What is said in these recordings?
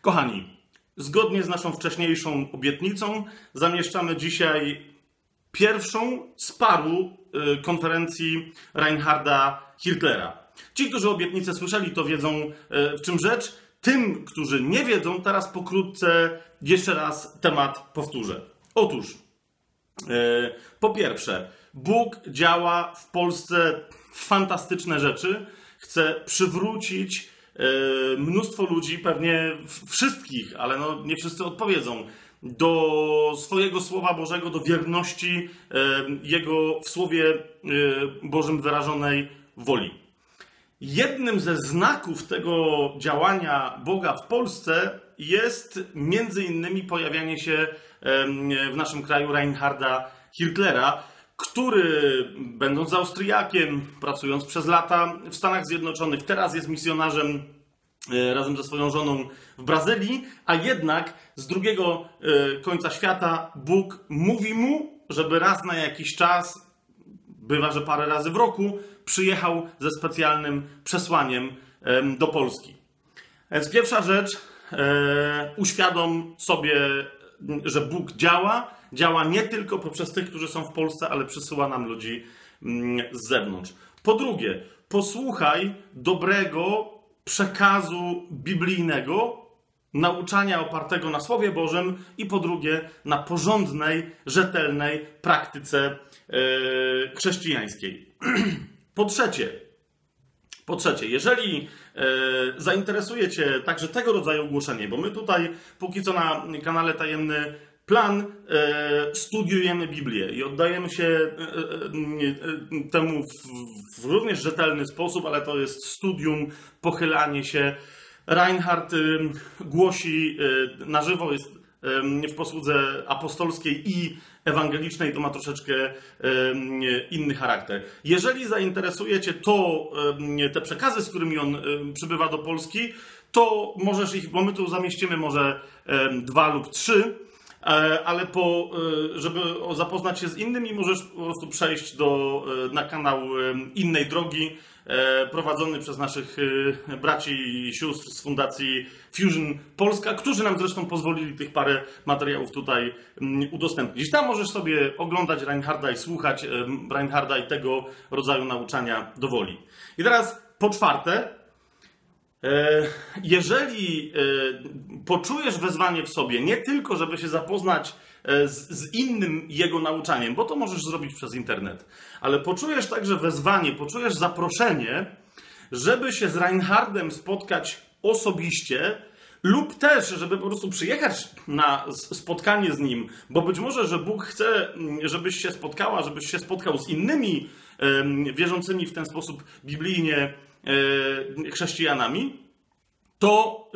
Kochani, zgodnie z naszą wcześniejszą obietnicą, zamieszczamy dzisiaj pierwszą z paru y, konferencji Reinharda Hirtlera. Ci, którzy obietnicę słyszeli, to wiedzą y, w czym rzecz. Tym, którzy nie wiedzą, teraz pokrótce jeszcze raz temat powtórzę. Otóż, y, po pierwsze, Bóg działa w Polsce fantastyczne rzeczy. Chce przywrócić mnóstwo ludzi, pewnie wszystkich, ale no nie wszyscy odpowiedzą, do swojego Słowa Bożego, do wierności e, Jego w Słowie e, Bożym wyrażonej woli. Jednym ze znaków tego działania Boga w Polsce jest między innymi pojawianie się w naszym kraju Reinharda Hirtlera, który, będąc Austriakiem, pracując przez lata w Stanach Zjednoczonych, teraz jest misjonarzem e, razem ze swoją żoną w Brazylii, a jednak z drugiego e, końca świata Bóg mówi mu, żeby raz na jakiś czas bywa, że parę razy w roku, przyjechał ze specjalnym przesłaniem em, do Polski. Więc pierwsza rzecz, e, uświadom sobie, że Bóg działa. Działa nie tylko poprzez tych, którzy są w Polsce, ale przysyła nam ludzi mm, z zewnątrz. Po drugie, posłuchaj dobrego przekazu biblijnego, nauczania opartego na Słowie Bożym i po drugie na porządnej, rzetelnej praktyce e, chrześcijańskiej. po trzecie, po trzecie, jeżeli e, zainteresuje Cię także tego rodzaju ogłoszenie, bo my tutaj póki co na kanale Tajemny Plan e, studiujemy Biblię i oddajemy się e, e, temu w, w również rzetelny sposób, ale to jest studium, pochylanie się. Reinhard y, głosi y, na żywo, jest y, w posłudze apostolskiej i ewangelicznej, to ma troszeczkę inny charakter. Jeżeli zainteresujecie to, te przekazy, z którymi on przybywa do Polski, to możesz ich, bo my tu zamieścimy może dwa lub trzy, ale po, e, żeby zapoznać się z innymi, możesz po prostu przejść do, e, na kanał e, Innej Drogi, e, prowadzony przez naszych e, braci i sióstr z Fundacji Fusion Polska, którzy nam zresztą pozwolili tych parę materiałów tutaj mm, udostępnić. Tam możesz sobie oglądać Reinharda i słuchać e, Reinharda i tego rodzaju nauczania do woli. I teraz po czwarte, E, Jeżeli e, poczujesz wezwanie w sobie, nie tylko, żeby się zapoznać e, z, innym jego nauczaniem, bo to możesz zrobić przez internet, ale poczujesz także wezwanie, poczujesz zaproszenie, żeby się z Reinhardem spotkać osobiście, lub też, żeby po prostu przyjechać na spotkanie z nim, bo być może, że Bóg chce, mm, żebyś się spotkała, żebyś się spotkał z innymi wierzącymi w ten sposób biblijnie e, chrześcijanami, to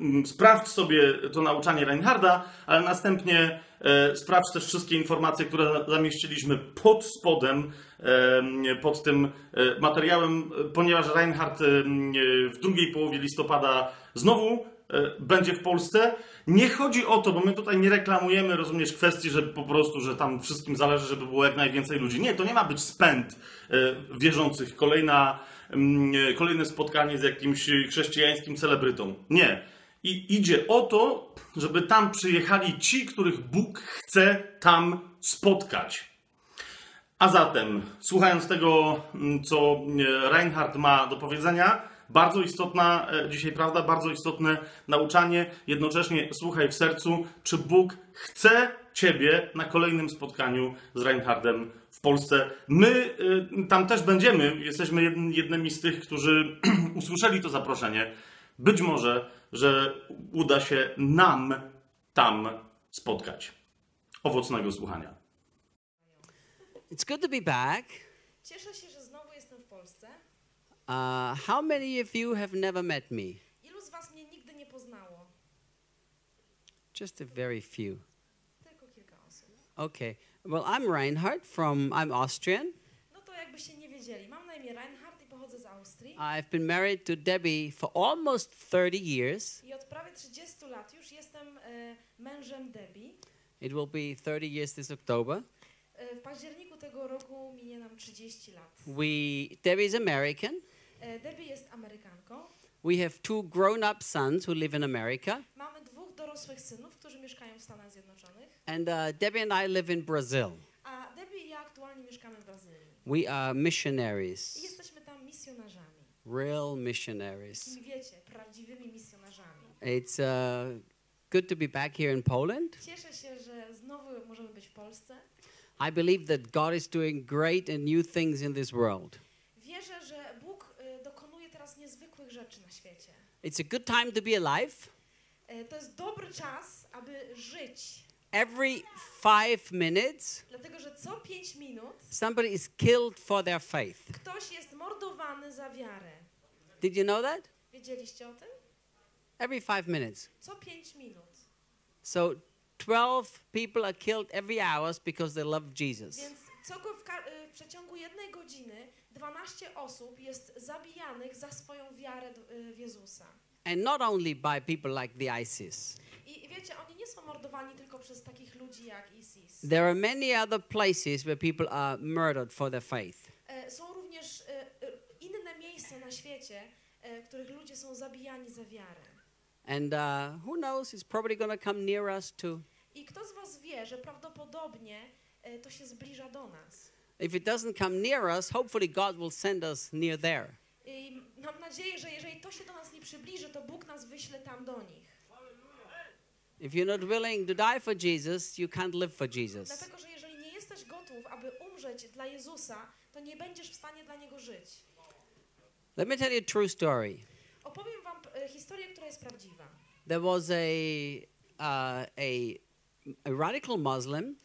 mm, sprawdź sobie to nauczanie Reinharda, ale następnie e, sprawdź też wszystkie informacje, które za- zamieściliśmy pod spodem, em, pod tym e, materiałem, e, ponieważ Reinhard e, w drugiej połowie listopada znowu e, będzie w Polsce. Nie chodzi o to, bo my tutaj nie reklamujemy, rozumiesz, kwestii, że po prostu, że tam wszystkim zależy, żeby było jak najwięcej ludzi. Nie, to nie ma być spęd e, wierzących. Kolejna, e, kolejne spotkanie z jakimś chrześcijańskim celebrytą. Nie. I idzie o to, żeby tam przyjechali ci, których Bóg chce tam spotkać. A zatem, słuchając tego, mm, co e, Reinhard ma do powiedzenia, bardzo istotna e, dzisiaj prawda, bardzo istotne nauczanie. Jednocześnie słuchaj w sercu, czy Bóg chce Ciebie na kolejnym spotkaniu z Reinhardem Polsce. My y, tam też będziemy, jesteśmy jedn- jednymi z tych, którzy usłyszeli to zaproszenie. Być może, że uda się nam tam spotkać. Owocnego słuchania. It's good to be back. Cieszę się, że znowu jestem w Polsce. Uh, how many of you have never met me? Ilu z Was mnie nigdy nie poznało? Just a very few. Tylko kilka osób. Okay. Well, I'm Reinhard from, I'm Austrian. No to jakbyście nie wiedzieli, mam na imię Reinhard i pochodzę z Austrii. I've been married to Debbie for almost 30 years. I od prawie 30 lat już jestem e, mężem Debbie. It will be 30 years this October. E, w październiku tego roku minie nam 30 lat. We, Debbie is American. E, Debbie jest Amerykanką. We have two grown up sons who live in America. Dorosłych synów, którzy mieszkają w Stanach Zjednoczonych, And uh, Debbie and I live in Brazil. a Debbie i ja aktualnie mieszkamy w Brazylii. We are I missionaries, jesteśmy tam misjonarzami. real missionaries. Takimi wiecie, prawdziwymi misjonarzami. It's uh, good to be back here in Poland. Cieszę się, że znowu możemy być w Polsce. I believe that God is doing great and new things in this world. Wierzę, że Bóg y, dokonuje teraz niezwykłych rzeczy na świecie. It's a good time to be alive. E, To jest dobry czas, aby żyć, Every five minutes, dlatego że co pięć minut somebody is killed for their faith. ktoś jest mordowany za wiarę. Did you know that? Wiedzieliście o tym? Every five minutes. Co pięć minut. So 12 people are killed every hour because they love Jesus. Więc co w, y, w przeciągu jednej godziny 12 osób jest zabijanych za swoją wiarę y, w Jezusa. And not only by people like the ISIS. I, wiecie, oni nie są mordowani tylko przez takich ludzi jak ISIS. There are many other places where people are murdered for their faith. E, Są również e, e, inne miejsca na świecie, których ludzie są zabijani za wiarę. And uh, who knows, it's probably going to come near us too. I kto z was wie, że prawdopodobnie to się zbliża do nas? If it doesn't come near us, hopefully God will send us near there. Mam nadzieję, że jeżeli to się do nas nie przybliży, to Bóg nas wyśle tam do nich. If you're not willing to die for Jesus, you can't live for Jesus. Dlatego, że jeżeli nie jesteś gotów, aby umrzeć dla Jezusa, to nie będziesz w stanie dla Niego żyć. Let me tell you a true story. Opowiem wam e, historię, która jest prawdziwa. There was a, uh, a, a radical Muslim.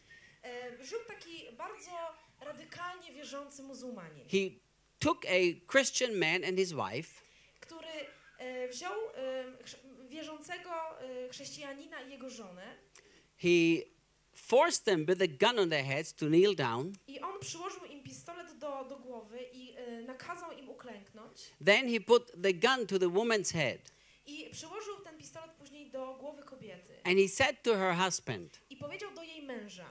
E, Żył taki bardzo radykalnie wierzący muzułmanin, He took a Christian man and his wife który e, wziął e, wierzącego e, chrześcijanina i jego żonę he forced them with a gun on their heads to kneel down. i on przyłożył im pistolet do, do głowy i e, nakazał im uklęknąć Then he put the gun to the woman's head. i przyłożył ten pistolet później do głowy kobiety And he said to her husband, i powiedział do jej męża,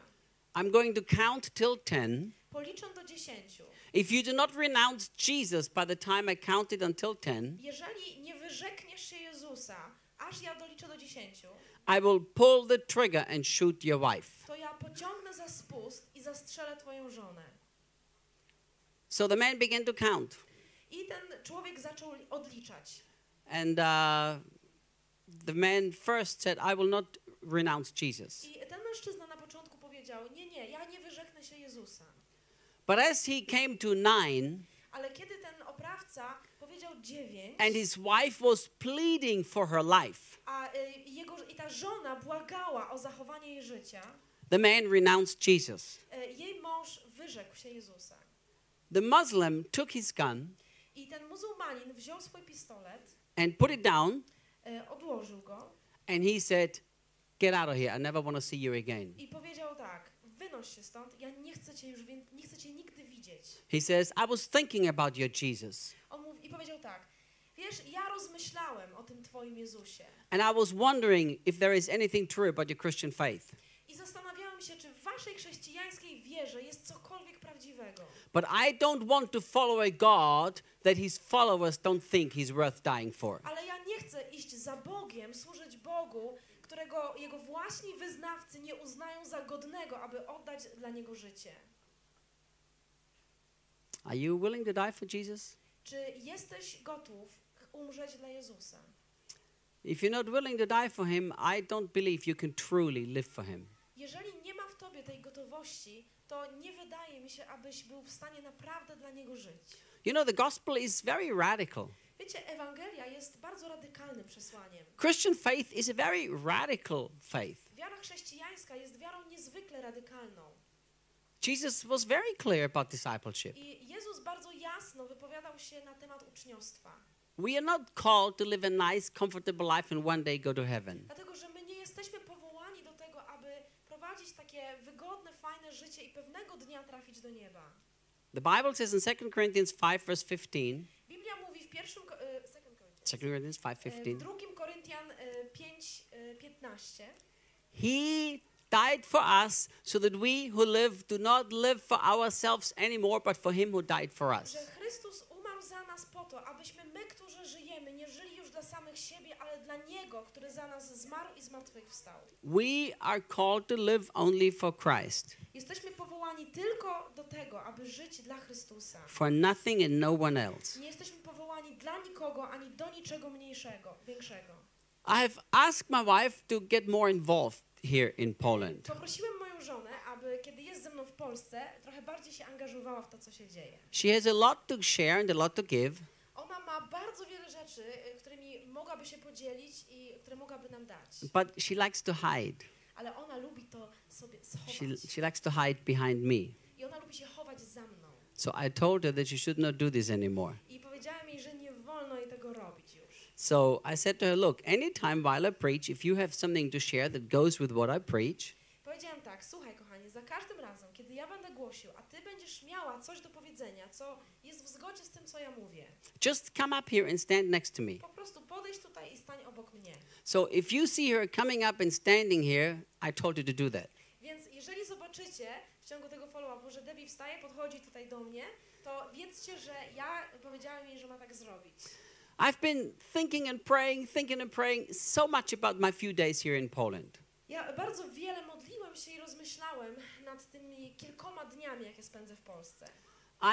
I'm going to count till 10. policzę do dziesięciu. If you do not renounce Jesus by the time I counted until 10, Jeżeli nie wyrzekniesz się Jezusa, aż ja doliczę do dziesięciu, I will pull the trigger and shoot your wife. to ja pociągnę za spust i zastrzelę twoją żonę. So the man began to count. I ten człowiek zaczął odliczać. And uh, the man first said, I will not renounce Jesus. I ten mężczyzna na początku powiedział: Nie, nie, ja nie wyrzeknę się Jezusa. But as he came to nine, Ale kiedy ten oprawca powiedział dziewięć, and his wife was pleading for her life, a jego, i ta żona błagała o zachowanie jej życia, the man renounced Jesus. jej mąż wyrzekł się Jezusa. The Muslim took his gun I ten muzułmanin wziął swój pistolet, and put it down, odłożył go and he said, Get out of here. I never want to see you again. i powiedział tak: Wynoś się stąd, ja nie chcę cię już nie chcę cię nigdy widzieć. He says, I was thinking about your Jesus, On mówi, i powiedział tak: Wiesz, ja rozmyślałem o tym Twoim Jezusie and I was wondering if there is anything true about your Christian faith. i zastanawiałem się, czy w Waszej chrześcijańskiej wierze jest cokolwiek prawdziwego. But I don't want to follow a God that his followers don't think he's worth dying for. Ale ja nie chcę iść za Bogiem, służyć Bogu, którego jego własni wyznawcy nie uznają za godnego, aby oddać dla niego życie. Are you willing to die for Jesus? Czy jesteś gotów umrzeć dla Jezusa? If you're not willing to die for him, I don't believe you can truly live for him. Jeżeli nie ma w tobie tej gotowości, to nie wydaje mi się, abyś był w stanie naprawdę dla niego żyć. You know, the gospel is very radical. Wiecie, Ewangelia jest bardzo radykalnym przesłaniem. Christian faith is a very radical faith. Wiara chrześcijańska jest wiarą niezwykle radykalną. Jesus was very clear about discipleship. I Jezus bardzo jasno wypowiadał się na temat uczniostwa. We are not called to live a nice, comfortable life and one day go to heaven. Dlatego, że my nie jesteśmy powołani do tego, aby prowadzić takie wygodne, fajne życie i pewnego dnia trafić do nieba. The Bible says in 2 Corinthians 5, verse 15, Biblia mówi w pierwszym, ko- e, second Corinthians, 2 Corinthians 5, e, w 15, drugim Koryntian e, 5, 15, He died for us so that we who live do not live for ourselves anymore, but for Him who died for us. że Chrystus umarł za nas po to, abyśmy my, którzy żyjemy, nie żyli dla samych siebie, ale dla Niego, który za nas zmarł i zmartwychwstał. We are called to live only for Christ, Jesteśmy powołani tylko do tego, aby żyć dla Chrystusa. for nothing and no one else. Nie jesteśmy powołani dla nikogo, ani do niczego mniejszego, większego. I have asked my wife to get more involved here in Poland. Poprosiłem moją żonę, aby kiedy jest ze mną w Polsce, trochę bardziej się angażowała w to, co się dzieje. She has a lot to share and a lot to give, Ona ma bardzo wiele rzeczy, y, którymi mogłaby się podzielić i które mogłaby nam dać. but she likes to hide. Ale ona lubi to sobie She, schować. she likes to hide behind me. I ona lubi się chować za mną. So I told her that she should not do this anymore. I powiedziałem jej, że nie wolno jej tego robić już. So I said to her, Look, anytime while I preach, if you have something to share that goes with what I preach, Powiedziałem tak, słuchaj za każdym razem, kiedy ja będę głosił, a ty będziesz miała coś do powiedzenia, co jest w zgodzie z tym, co ja mówię, just come up here and stand next to me. po prostu podejdź tutaj i stań obok mnie. So if you see her coming up and standing here, I told her to do that. Więc jeżeli zobaczycie w ciągu tego follow-upu, że Debbie wstaje, podchodzi tutaj do mnie, to wiedzcie, że ja powiedziałem jej, że ma tak zrobić. I've been thinking and praying, thinking and praying so much about my few days here in Poland. Ja bardzo wiele modliłem się i rozmyślałem nad tymi kilkoma dniami, jakie spędzę w Polsce.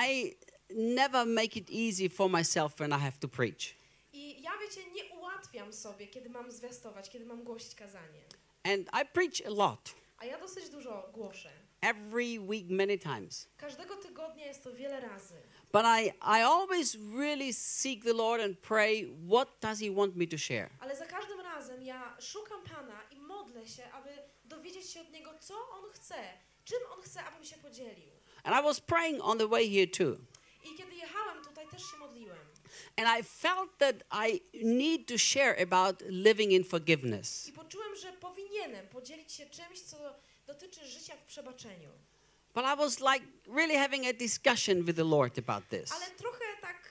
I never make it easy for myself when I have to preach. I ja, wiecie, nie ułatwiam sobie, kiedy mam zwiastować, kiedy mam głosić kazanie. And I preach a lot, A ja dosyć dużo głoszę. every week, many times. Każdego tygodnia jest to wiele razy. But I, I always really seek the Lord and pray, what does He want me to share? Ale za każdym ja szukam Pana i modlę się, aby dowiedzieć się od Niego, co On chce, czym On chce, abym się podzielił. And I was praying on the way here too. I kiedy jechałem tutaj, też się modliłem. And I felt that I need to share about living in forgiveness. I poczułem, że powinienem podzielić się czymś, co dotyczy życia w przebaczeniu. But I was like really having a discussion with the Lord about this. Ale trochę tak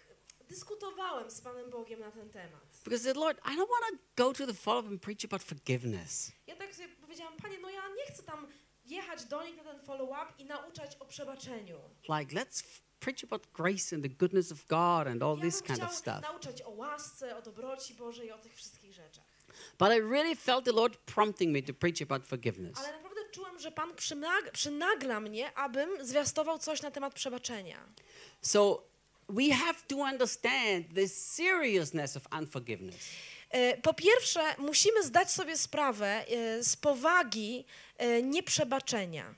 dyskutowałem z Panem Bogiem na ten temat. Because I said, Lord, I don't want to go to the follow-up and preach about forgiveness. Ja tak sobie powiedziałam, Panie, no ja nie chcę tam jechać do nich na ten follow-up i nauczać o przebaczeniu. Like, let's preach about grace and the goodness of God and all Ja this kind of stuff. nauczać o łasce, o dobroci Bożej, o tych wszystkich rzeczach. But I really felt the Lord prompting me to preach about forgiveness. Ale naprawdę czułem, że Pan przynag- przynagla mnie, abym zwiastował coś na temat przebaczenia. So we have to understand the seriousness of unforgiveness. E, Po pierwsze, musimy zdać sobie sprawę e, z powagi e, nieprzebaczenia.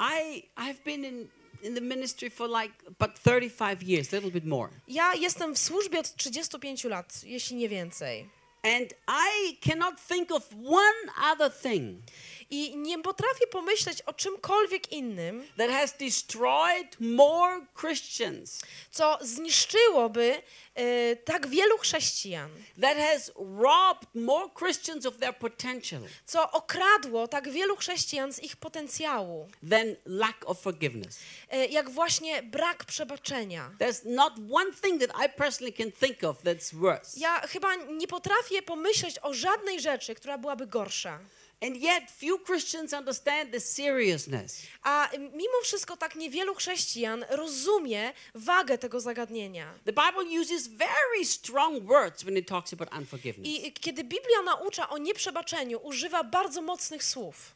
I I've been in in the ministry for like about 35 years, a little bit more. Ja jestem w służbie od 35 lat, jeśli nie więcej. And I cannot think of one other thing I nie potrafię pomyśleć o czymkolwiek innym, that has destroyed more Christians, co zniszczyłoby e, tak wielu chrześcijan, that has robbed more Christians of their potential co okradło tak wielu chrześcijan z ich potencjału, than lack of forgiveness. e, jak właśnie brak przebaczenia. There's not one thing that I personally can think of that's worse. Ja chyba nie potrafię pomyśleć o żadnej rzeczy, która byłaby gorsza. And yet, few Christians understand the seriousness. A mimo wszystko tak niewielu chrześcijan rozumie wagę tego zagadnienia. The Bible uses very strong words when it talks about unforgiveness. I kiedy Biblia naucza o nieprzebaczeniu, używa bardzo mocnych słów.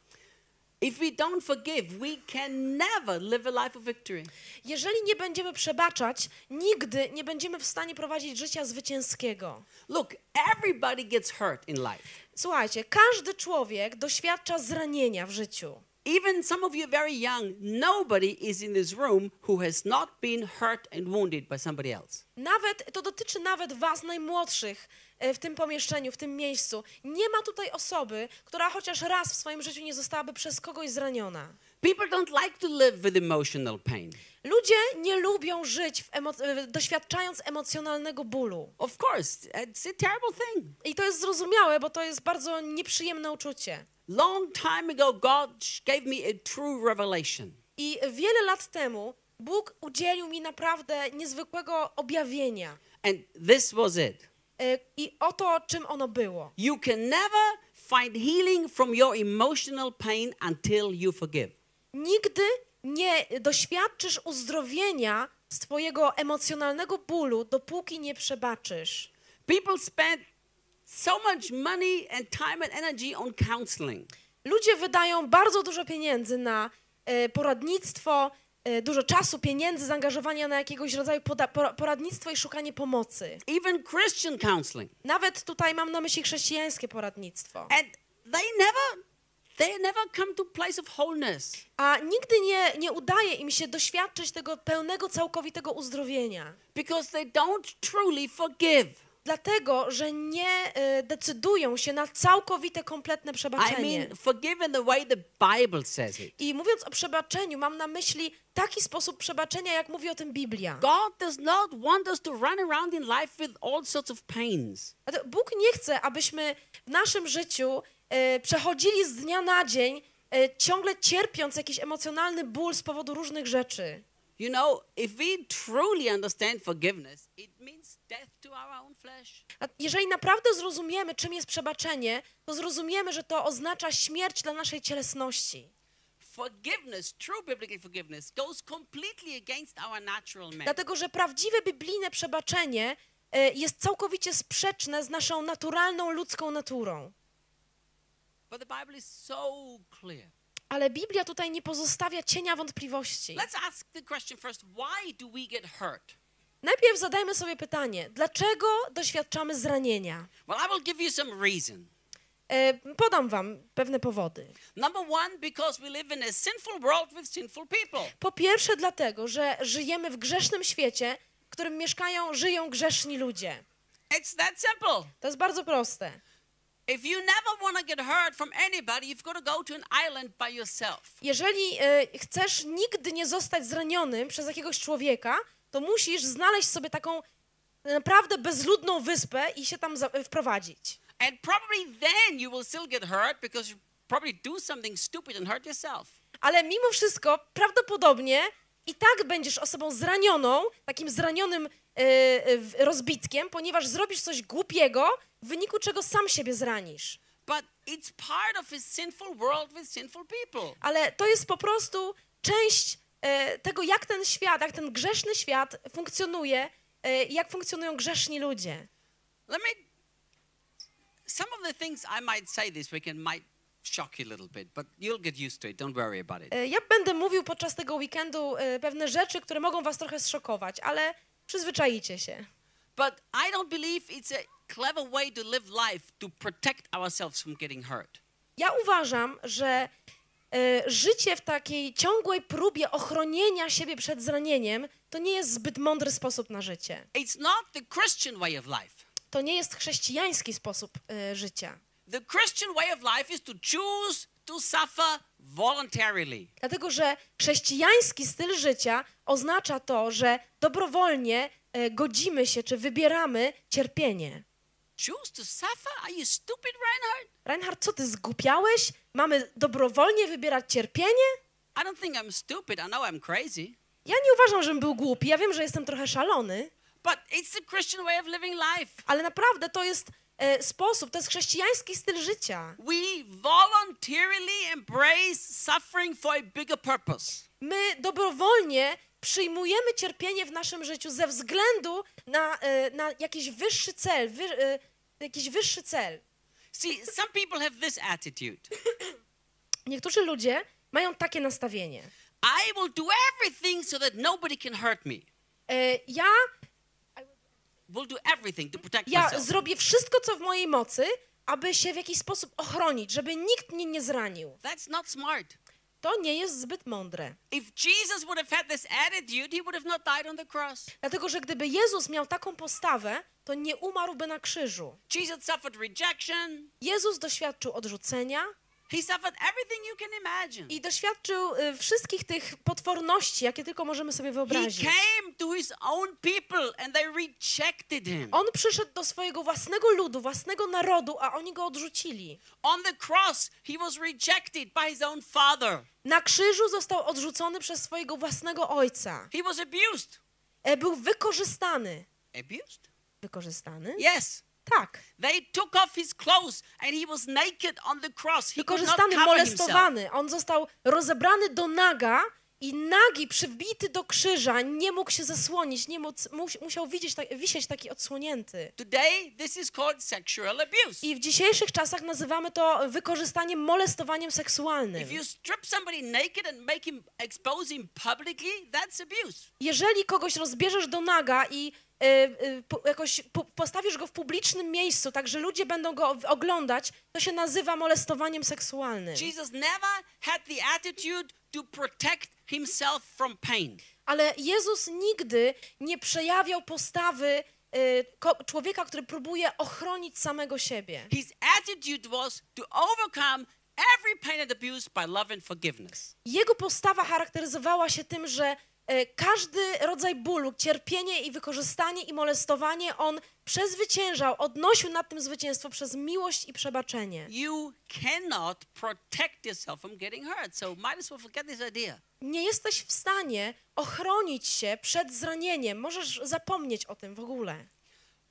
Jeżeli nie będziemy przebaczać, nigdy nie będziemy w stanie prowadzić życia zwycięskiego. Look, everybody gets hurt in life. Słuchajcie, każdy człowiek doświadcza zranienia w życiu. Even some of you very young, nobody is in this room who has not been hurt and wounded by somebody else. Nawet to dotyczy nawet was najmłodszych e, w tym pomieszczeniu, w tym miejscu. Nie ma tutaj osoby, która chociaż raz w swoim życiu nie zostałaby przez kogoś zraniona. People don't like to live with emotional pain. Ludzie nie lubią żyć w emo- doświadczając emocjonalnego bólu. Of course, it's a terrible thing. I to jest zrozumiałe, bo to jest bardzo nieprzyjemne uczucie. Long time ago, God gave me a true revelation. I wiele lat temu Bóg udzielił mi naprawdę niezwykłego objawienia. And this was it. E, I oto, czym ono było. You can never find healing from your emotional pain until you forgive. Nigdy nie doświadczysz uzdrowienia z twojego emocjonalnego bólu, dopóki nie przebaczysz. People spend so much money and time and energy on counseling. Ludzie wydają bardzo dużo pieniędzy na e, poradnictwo, e, dużo czasu, pieniędzy, zaangażowania na jakiegoś rodzaju poda- pora- poradnictwo i szukanie pomocy. Even Christian counseling. Nawet tutaj mam na myśli chrześcijańskie poradnictwo. And they never they never come to place of wholeness. A nigdy nie, nie udaje im się doświadczyć tego pełnego, całkowitego uzdrowienia. Because they don't truly forgive. Dlatego, że nie e, decydują się na całkowite, kompletne I przebaczenie. mean, forgive in the way the Bible says it. I mówiąc o przebaczeniu, mam na myśli taki sposób przebaczenia, jak mówi o tym Biblia. God does not want us to run around in life with all sorts of pains. Bóg nie chce, abyśmy w naszym życiu przechodzili z dnia na dzień, e, ciągle cierpiąc jakiś emocjonalny ból z powodu różnych rzeczy. You know, if we truly understand forgiveness, it means death to our own flesh. A jeżeli naprawdę zrozumiemy, czym jest przebaczenie, to zrozumiemy, że to oznacza śmierć dla naszej cielesności. Forgiveness, true biblical forgiveness, goes completely against our natural man. Dlatego, że prawdziwe biblijne przebaczenie e, jest całkowicie sprzeczne z naszą naturalną ludzką naturą. But the Bible is so clear. Ale Biblia tutaj nie pozostawia cienia wątpliwości. Let's ask the question first why do we get hurt? Najpierw zadajmy sobie pytanie, dlaczego doświadczamy zranienia? Well, I will give you some reason. E, podam wam pewne powody. Number one, because we live in a sinful world with sinful people. Po pierwsze dlatego, że żyjemy w grzesznym świecie, w którym mieszkają, żyją grzeszni ludzie. It's that simple. To jest bardzo proste. If you never want to get hurt from anybody, you've got to go to an island by yourself. Jeżeli e, chcesz nigdy nie zostać zranionym przez jakiegoś człowieka, to musisz znaleźć sobie taką naprawdę bezludną wyspę i się tam za- wprowadzić. And probably then you will still get hurt because you probably do something stupid and hurt yourself. Ale mimo wszystko, prawdopodobnie i tak będziesz osobą zranioną, takim zranionym e, e, rozbitkiem, ponieważ zrobisz coś głupiego, w wyniku czego sam siebie zranisz. Ale to jest po prostu część e, tego, jak ten świat, jak ten grzeszny świat funkcjonuje, e, jak funkcjonują grzeszni ludzie. Let me. Some of the things I might say this weekend might shock you a little bit, but you'll get used to it. Don't worry about it. E, Ja będę mówił podczas tego weekendu pewne rzeczy, które mogą was trochę zszokować, ale przyzwyczajicie się. But I don't believe it's a clever way to live life to protect ourselves from getting hurt. Ja uważam, że e, życie w takiej ciągłej próbie ochronienia siebie przed zranieniem to nie jest zbyt mądry sposób na życie. It's not the Christian way of life. To nie jest chrześcijański sposób e, życia. The Christian way of life is to choose to suffer voluntarily. Dlatego, że chrześcijański styl życia oznacza to, że dobrowolnie e, godzimy się czy wybieramy cierpienie. Choose to suffer? Are you stupid, Reinhard? Reinhard, co ty zgłupiałeś? Mamy dobrowolnie wybierać cierpienie? I don't think I'm stupid. I know I'm crazy. Ja nie uważam, żebym był głupi. Ja wiem, że jestem trochę szalony, But it's the Christian way of living life. ale naprawdę to jest sposób, to jest chrześcijański styl życia. We voluntarily embrace suffering for a bigger purpose. My dobrowolnie przyjmujemy cierpienie w naszym życiu ze względu na, e, na jakiś wyższy cel, wy, e, jakiś wyższy cel. See, some people have this attitude Niektórzy ludzie mają takie nastawienie. I will do everything so that nobody can hurt me. E, ja, Will do everything to protect ja zrobię wszystko, co w mojej mocy, aby się w jakiś sposób ochronić, żeby nikt mnie nie zranił. That's not smart. To nie jest zbyt mądre. Dlatego, że gdyby Jezus miał taką postawę, to nie umarłby na krzyżu. Jesus suffered rejection. Jezus doświadczył odrzucenia He suffered everything you can imagine. i doświadczył y, wszystkich tych potworności, jakie tylko możemy sobie He wyobrazić. came to his own people and they rejected him. On przyszedł do swojego własnego ludu, własnego narodu, a oni go odrzucili. On the cross, he was rejected by his own father. Na krzyżu został odrzucony przez swojego własnego ojca. He was abused. E, Był wykorzystany. Abused? Wykorzystany? Yes. Tak. They took off his clothes and he was naked on the cross. He Wykorzystany, himself. molestowany. On został rozebrany do naga I nagi, przybity do krzyża, nie mógł się zasłonić, nie musiał widzieć, tak, wisieć taki odsłonięty. Today, this is called sexual abuse. I w dzisiejszych czasach nazywamy to wykorzystaniem, molestowaniem seksualnym. If you strip somebody naked and make him expose him publicly, that's abuse. Jeżeli kogoś rozbierzesz do naga i jakoś po, postawisz go w publicznym miejscu, tak że ludzie będą go oglądać, to się nazywa molestowaniem seksualnym. Jesus never had the attitude to protect himself from pain. Ale Jezus nigdy nie przejawiał postawy y, człowieka, który próbuje ochronić samego siebie. His attitude was to overcome every pain and abuse by love and forgiveness. Jego postawa charakteryzowała się tym, że każdy rodzaj bólu, cierpienie i wykorzystanie i molestowanie on przezwyciężał, odnosił nad tym zwycięstwo przez miłość i przebaczenie. You cannot protect yourself from getting hurt, so might as well forget this idea. Nie jesteś w stanie ochronić się przed zranieniem, możesz zapomnieć o tym w ogóle.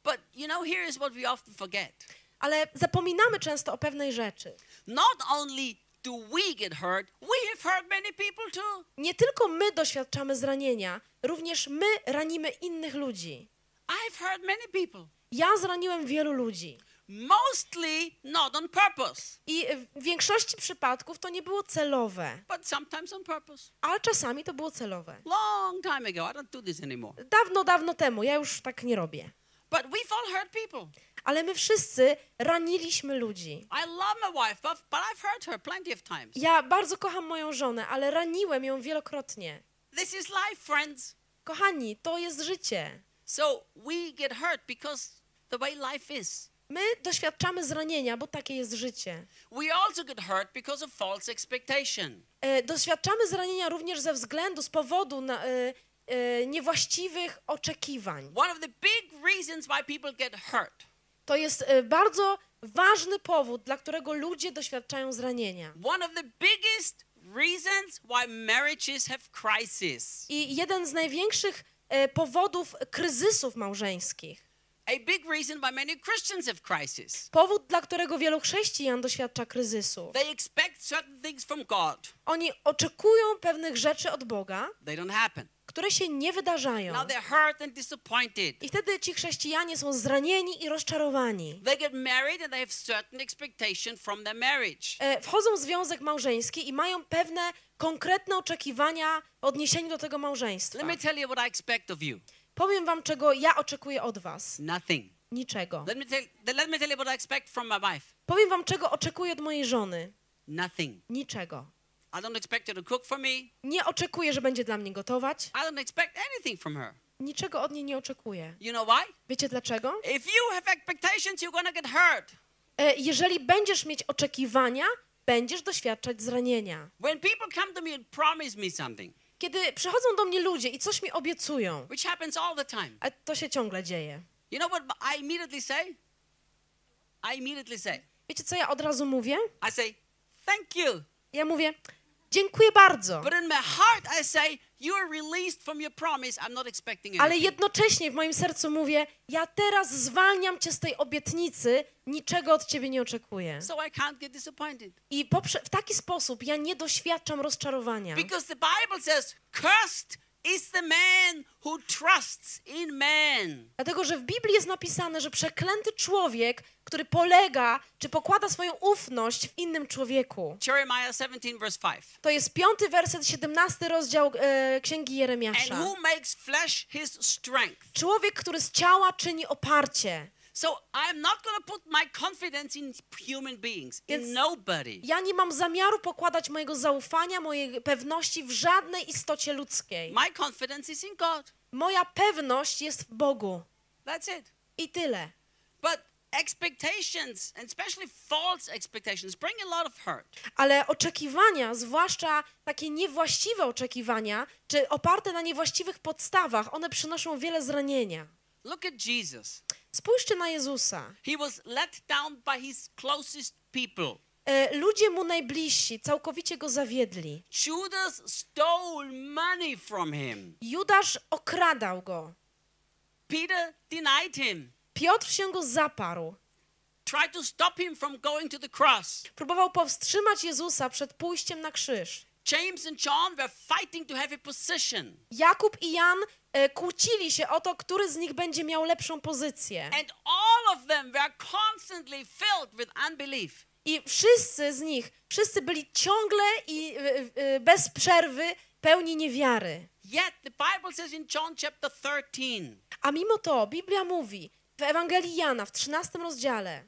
But you know, here is what we often forget. Ale zapominamy często o pewnej rzeczy. Not only do we get hurt, we have hurt many people too. Nie tylko my doświadczamy zranienia, również my ranimy innych ludzi. I've hurt many people, Ja zraniłem wielu ludzi. mostly not on purpose, I w większości przypadków to nie było celowe, but sometimes on purpose. ale czasami to było celowe. Long time ago, I don't do this anymore. Dawno, dawno temu, ja już tak nie robię. But we've all hurt people. Ale my wszyscy raniliśmy ludzi. I love my wife, but, but I've hurt her plenty of times. Ja bardzo kocham moją żonę, ale raniłem ją wielokrotnie. This is life, friends. Kochani, to jest życie. So we get hurt because the way life is. My doświadczamy zranienia, bo takie jest życie. We also get hurt because of false expectation. E, doświadczamy zranienia również ze względu, z powodu na, e, e, niewłaściwych oczekiwań. One of the big reasons why people get hurt. To jest e, bardzo ważny powód, dla którego ludzie doświadczają zranienia. One of the biggest reasons why marriages have crisis. I jeden z największych e, powodów kryzysów małżeńskich. A big reason why many Christians have crisis. Powód, dla którego wielu chrześcijan doświadcza kryzysu. They expect certain things from God. Oni oczekują pewnych rzeczy od Boga, They don't happen. Które się nie wydarzają. Now they're hurt and disappointed. I wtedy ci chrześcijanie są zranieni i rozczarowani. They get married and they have certain expectation from their marriage. E, Wchodzą w związek małżeński i mają pewne konkretne oczekiwania w odniesieniu do tego małżeństwa. Let me tell you what I expect of you. Powiem wam, czego ja oczekuję od was. Nothing. Niczego. Powiem wam, czego oczekuję od mojej żony. Nothing. Niczego. I don't expect her to cook for me. Nie oczekuję, że będzie dla mnie gotować. I don't expect anything from her. Niczego od niej nie oczekuję. You know why? Wiecie dlaczego? If you have expectations, you're gonna get hurt. E, Jeżeli będziesz mieć oczekiwania, będziesz doświadczać zranienia. When people come to me and promise me something, Kiedy przychodzą do mnie ludzie i coś mi obiecują, which happens all the time, a to się ciągle dzieje. you know what I immediately say? I immediately say, Wiecie, co ja od razu mówię? I say, thank you. Ja mówię, dziękuję bardzo. Ale jednocześnie w moim sercu mówię, ja teraz zwalniam cię z tej obietnicy, niczego od ciebie nie oczekuję. So I can't get disappointed. I poprze- w taki sposób ja nie doświadczam rozczarowania. Because the Bible says, cursed is the man who trusts in man. Dlatego, że w Biblii jest napisane, że przeklęty człowiek, który polega czy pokłada swoją ufność w innym człowieku. Jeremiah 17, verse 5. To jest piąty werset, 17 rozdział e, Księgi And Jeremiasza. who makes flesh his strength. Człowiek, który z ciała czyni oparcie. So I'm not to put my confidence in human beings, Więc- in nobody. Ja nie mam zamiaru pokładać mojego zaufania, mojej pewności w żadnej istocie ludzkiej. My confidence is in God. Moja pewność jest w Bogu. That's it. I tyle. But expectations, and especially false expectations, bring a lot of hurt. Ale oczekiwania, zwłaszcza takie niewłaściwe oczekiwania, czy oparte na niewłaściwych podstawach, one przynoszą wiele zranienia. Look at Jesus. Spójrzcie na Jezusa. He was let down by his closest people. E, ludzie mu najbliżsi całkowicie go zawiedli. Judas stole money from him. Judasz okradał go. Peter denied him, Piotr się go zaparł. tried to stop him from going to the cross. Próbował powstrzymać Jezusa przed pójściem na krzyż. James and John were fighting to have a position. Jakub i Jan e, kłócili się o to, który z nich będzie miał lepszą pozycję. And all of them were constantly filled with unbelief. I wszyscy z nich, wszyscy byli ciągle i e, e, bez przerwy pełni niewiary. Yet the Bible says in John chapter 13, A mimo to Biblia mówi w Ewangelii Jana w 13 rozdziale,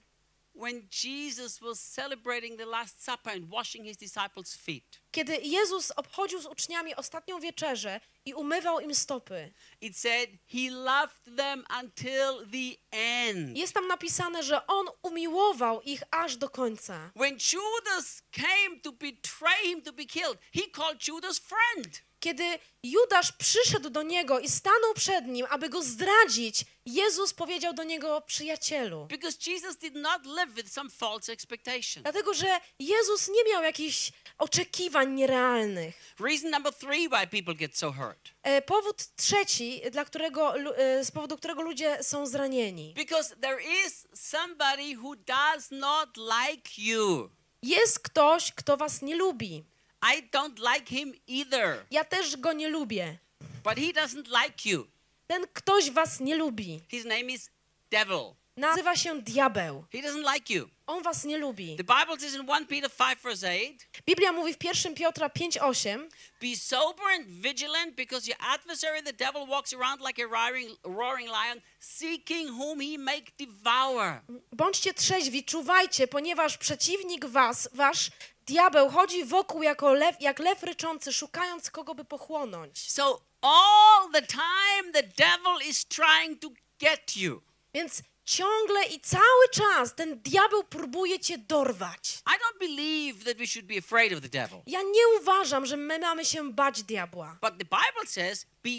when Jesus was celebrating the Last Supper and washing his disciples' feet, kiedy Jezus obchodził z uczniami ostatnią wieczerzę i umywał im stopy, it said he loved them until the end. jest tam napisane, że On umiłował ich aż do końca. When Judas came to betray him to be killed, he called Judas friend. Kiedy Judasz przyszedł do niego i stanął przed nim, aby go zdradzić, Jezus powiedział do niego przyjacielu. Because Jesus did not live with some false expectation. Dlatego, że Jezus nie miał jakichś oczekiwań nierealnych. Reason number three why people get so hurt. E, Powód trzeci, dla którego, e, z powodu którego ludzie są zranieni. Because there is somebody who does not like you. Jest ktoś, kto was nie lubi. I don't like him either, Ja też go nie lubię. but he doesn't like you. Ten ktoś was nie lubi. His name is devil. Nazywa się diabeł. He doesn't like you. On was nie lubi. The Bible says in 1 Peter 5 verse 8, Biblia mówi w 1 Piotra 5:8, Be sober and vigilant, because your adversary, the devil, walks around like a roaring, roaring lion, seeking whom he may devour. Bądźcie trzeźwi, czuwajcie, ponieważ przeciwnik was, wasz diabeł, chodzi wokół jako lew, jak lew ryczący, szukając kogo by pochłonąć. So all the time, the devil is trying to get you. Więc ciągle i cały czas ten diabeł próbuje cię dorwać. I don't believe that we should be afraid of the devil. Ja nie uważam, że my mamy się bać diabła. But the Bible says, be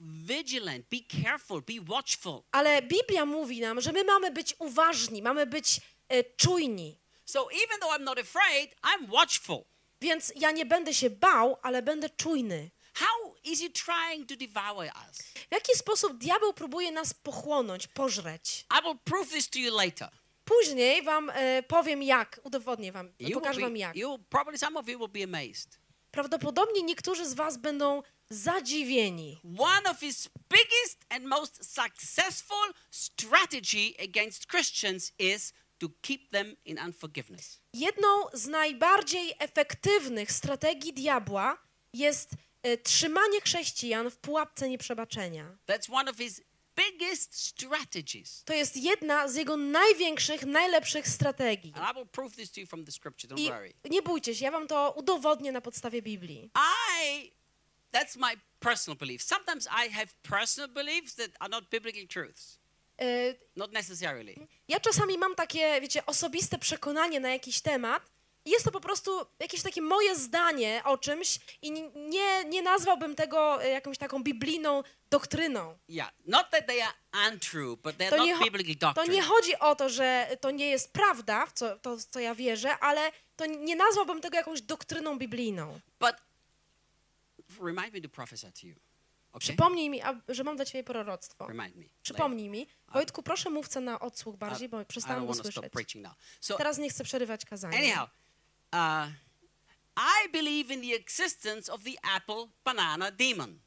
vigilant, be careful, be watchful. Ale Biblia mówi nam, że my mamy być uważni, mamy być e, czujni. So even though I'm not afraid, I'm watchful. Więc ja nie będę się bał, ale będę czujny. How is he trying to devour us? W jaki sposób diabeł próbuje nas pochłonąć, pożreć? I will prove this to you later. Później wam e, powiem jak, udowodnię wam, You pokażę will wam be, jak. you probably some of you will be amazed. Prawdopodobnie niektórzy z was będą zadziwieni. One of his biggest and most successful strategy against Christians is to keep them in unforgiveness. Jedną z najbardziej efektywnych strategii diabła jest e, trzymanie chrześcijan w pułapce nieprzebaczenia. That's one of his biggest strategies. To jest jedna z jego największych, najlepszych strategii. And I will prove this to you from the scripture, don't I worry. nie bójcie się, ja wam to udowodnię na podstawie Biblii. I, that's my personal belief. Sometimes I have personal beliefs that are not biblical truths. E, Not necessarily. Ja czasami mam takie, wiecie, osobiste przekonanie na jakiś temat i jest to po prostu jakieś takie moje zdanie o czymś i nie, nie nazwałbym tego e, jakąś taką biblijną doktryną. Yeah, not that they are untrue, but they're To not to nie chodzi o to, że to nie jest prawda, w co, to w co ja wierzę, ale to nie nazwałbym tego jakąś doktryną biblijną. But remind me to prophesy to you. Okay? Przypomnij mi, a, że mam dla ciebie proroctwo. Przypomnij mi. Wojtku, proszę mówcę na odsłuch bardziej, bo przestałam go słyszeć. So Teraz nie chcę przerywać kazania. anyhow, uh, I believe in the existence of the apple banana demon.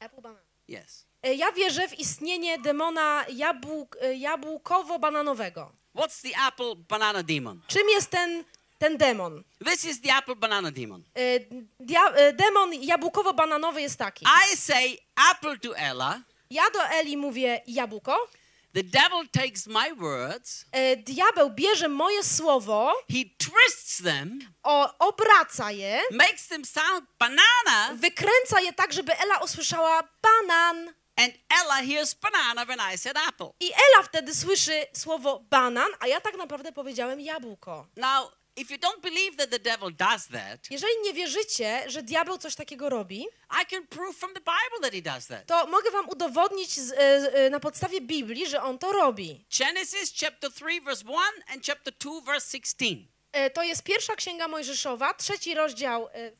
Apple banana. Yes. E, Ja wierzę w istnienie demona jabłk, e, jabłkowo-bananowego. What's the apple banana demon? Czym jest ten, ten demon? This is the apple banana demon. E, Dia, e, demon jabłkowo-bananowy jest taki. I say apple to Ella. Ja do Eli mówię jabłko, The devil takes my words. e, diabeł bierze moje słowo, He twists them, o, obraca je, makes them sound banana, wykręca je tak, żeby Ela usłyszała banan. and Ella hears banana when I said apple. I Ela wtedy słyszy słowo banan, a ja tak naprawdę powiedziałem jabłko. Now, if you don't believe that the devil does that, Jeżeli nie wierzycie, że diabeł coś takiego robi, I can prove from the Bible that he does that. to mogę wam udowodnić z, e, e, na podstawie Biblii, że on to robi. Genesis chapter 3 verse 1 and chapter 2 verse 16. E, To jest pierwsza księga Mojżeszowa, trzeci rozdział, e,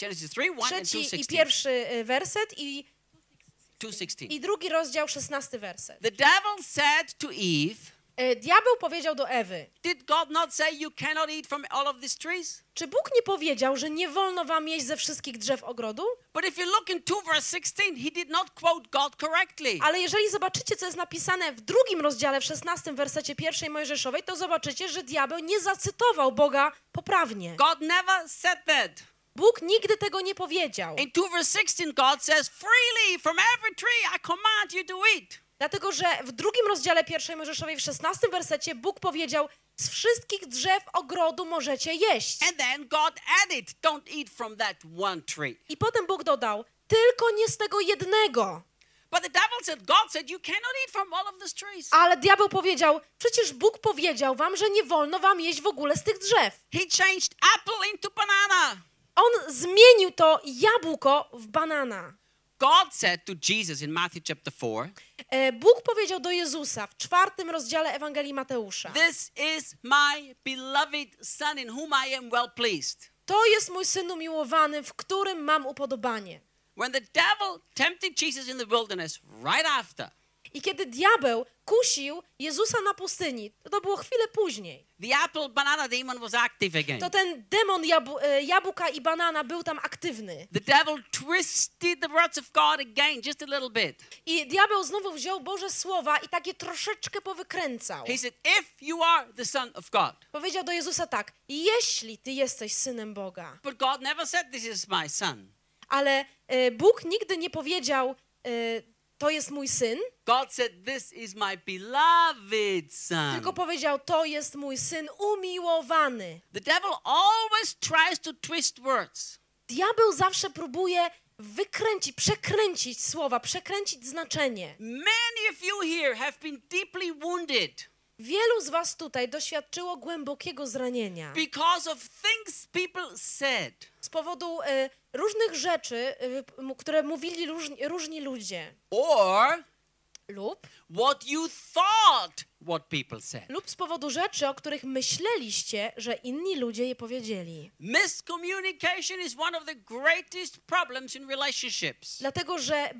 Genesis 3 1 and 2 trzeci i 16. pierwszy werset i, 2 16. i drugi rozdział, szesnasty werset. The devil said to Eve, Diabeł powiedział do Ewy, Did God not say you cannot eat from all of these trees? czy Bóg nie powiedział, że nie wolno wam jeść ze wszystkich drzew ogrodu? But if you look in 2 verse 16, he did not quote God correctly. Ale jeżeli zobaczycie, co jest napisane w drugim rozdziale, w szesnastym wersecie pierwszej Mojżeszowej, to zobaczycie, że diabeł nie zacytował Boga poprawnie. God never said that. Bóg nigdy tego nie powiedział. In 2 verse 16, God says, Freely from every tree I command you to eat. Dlatego, że w drugim rozdziale pierwszej Mojżeszowej, w szesnastym wersecie, Bóg powiedział, z wszystkich drzew ogrodu możecie jeść. And then God added, Don't eat from that one tree. I potem Bóg dodał, tylko nie z tego jednego. But the devil said, God said, You cannot eat from all of these trees. Ale diabeł powiedział, przecież Bóg powiedział wam, że nie wolno wam jeść w ogóle z tych drzew. He changed apple into banana. On zmienił to jabłko w banana. God said to Jesus in Matthew chapter 4, E, Bóg powiedział do Jezusa w czwartym rozdziale Ewangelii Mateusza. This is my beloved Son in whom I am well pleased. To jest mój syn umiłowany, w którym mam upodobanie. When the devil tempted Jesus in the wilderness right after, I kiedy diabeł kusił Jezusa na pustyni, to było chwilę później, the apple banana demon was active again. to ten demon jabł, e, jabłka i banana był tam aktywny. The devil twisted the words of God again just a little bit. I diabeł znowu wziął Boże słowa i takie troszeczkę powykręcał. He said, If you are the Son of God. Powiedział do Jezusa tak, jeśli ty jesteś synem Boga. But God never said, This is my son. Ale e, Bóg nigdy nie powiedział, e, to jest mój syn, God said, This is my beloved son. tylko powiedział, to jest mój syn umiłowany. The devil always tries to twist words. Diabeł zawsze próbuje wykręcić, przekręcić słowa, przekręcić znaczenie. Many of you here have been deeply wounded Wielu z was tutaj doświadczyło głębokiego zranienia because of things people said. z powodu e, różnych rzeczy, m- które mówili różni, różni ludzie Or lub, what you thought what people said. lub z powodu rzeczy, o których myśleliście, że inni ludzie je powiedzieli. Miscommunication is one of the greatest problems in relationships. Dlatego, że e,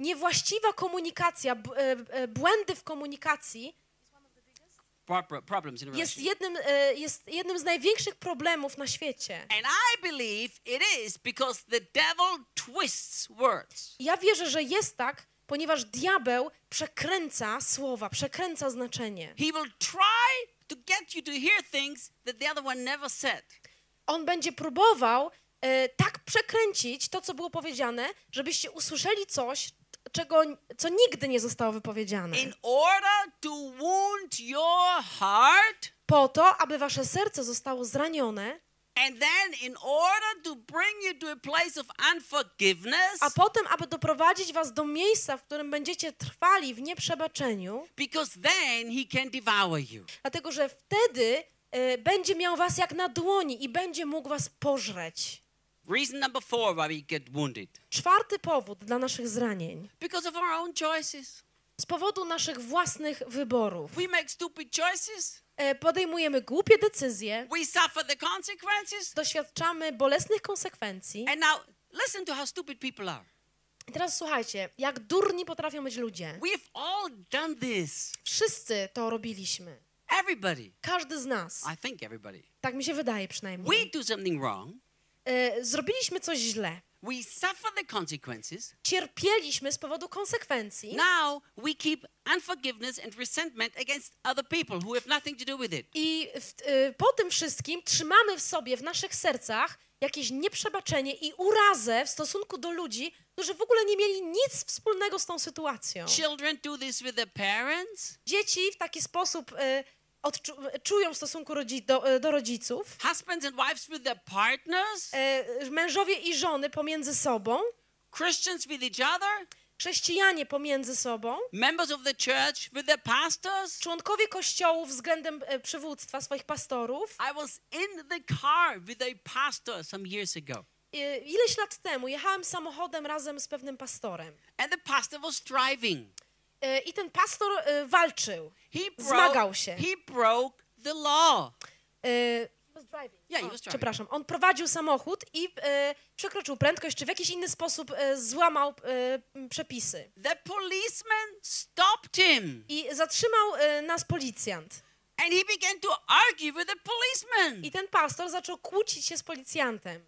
niewłaściwa komunikacja, e, błędy w komunikacji Pro- pro- Problems in jest jednym, e, jest jednym z największych problemów na świecie. And I believe it is because the devil twists words. Ja wierzę, że jest tak, ponieważ diabeł przekręca słowa, przekręca znaczenie. He will try to get you to hear things that the other one never said. On będzie próbował e, tak przekręcić to, co było powiedziane, żebyście usłyszeli coś, czego, co nigdy nie zostało wypowiedziane. In order to wound your heart Po to, aby wasze serce zostało zranione, And then, in order to bring you to a place of unforgiveness, a potem, aby doprowadzić was do miejsca, w którym będziecie trwali w nieprzebaczeniu, because then he can devour you. dlatego że wtedy e, będzie miał was jak na dłoni i będzie mógł was pożreć. Reason number four why we get wounded Czwarty powód dla naszych zranień. because of our own choices. Z powodu naszych własnych wyborów. We make stupid choices, E, Podejmujemy głupie decyzje, we suffer the consequences. doświadczamy bolesnych konsekwencji. And now, listen to how stupid people are. I teraz słuchajcie, jak durni potrafią być ludzie. We've all done this. Wszyscy to robiliśmy. Everybody. Każdy z nas. I think everybody. Tak mi się wydaje We przynajmniej. do something wrong, E, Zrobiliśmy coś źle. we suffer the consequences. Cierpieliśmy z powodu konsekwencji. Now we keep unforgiveness and resentment against other people who have nothing to do with it. I w, e, po tym wszystkim trzymamy w sobie, w naszych sercach jakieś nieprzebaczenie i urazę w stosunku do ludzi, którzy w ogóle nie mieli nic wspólnego z tą sytuacją. Children do this with their parents. Dzieci w taki sposób e, czują w stosunku rodzi- do, e, do rodziców. Husbands and wives with their partners. E, mężowie i żony pomiędzy sobą, Christians with each other. chrześcijanie pomiędzy sobą, Members of the church with their pastors. członkowie kościołów względem e, przywództwa swoich pastorów. I was in the car with a pastor some years ago. E, Ileś lat temu jechałem samochodem razem z pewnym pastorem. And the pastor was driving. E, I ten pastor e, walczył. He Zmagał broke, się. he broke the law. E, Yeah, driving. Przepraszam, on prowadził samochód i e, przekroczył prędkość, czy w jakiś inny sposób e, złamał e, przepisy. The policeman stopped him I zatrzymał nas policjant. and he began to argue with the policeman. I ten pastor zaczął kłócić się z policjantem.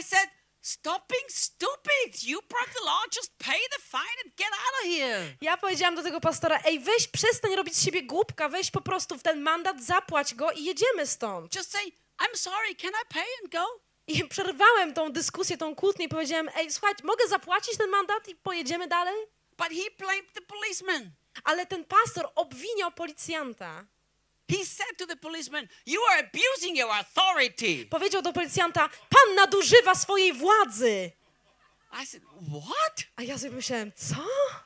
I said, Stop being stupid. You broke the law. Just pay the fine and get out of here. Ja powiedziałam do tego pastora, ej, weź, przestań robić z siebie głupka, weź po prostu w ten mandat, zapłać go i jedziemy stąd. Just say, I'm sorry. Can I pay and go? I przerwałem tą dyskusję, tą kłótnię i powiedziałem, ej, słuchaj, mogę zapłacić ten mandat i pojedziemy dalej? But he blamed the policeman. Ale ten pastor obwiniał policjanta. He said to the policeman, You are abusing your authority. Powiedział do policjanta, pan nadużywa swojej władzy. I said, What? A ja sobie myślałem, co?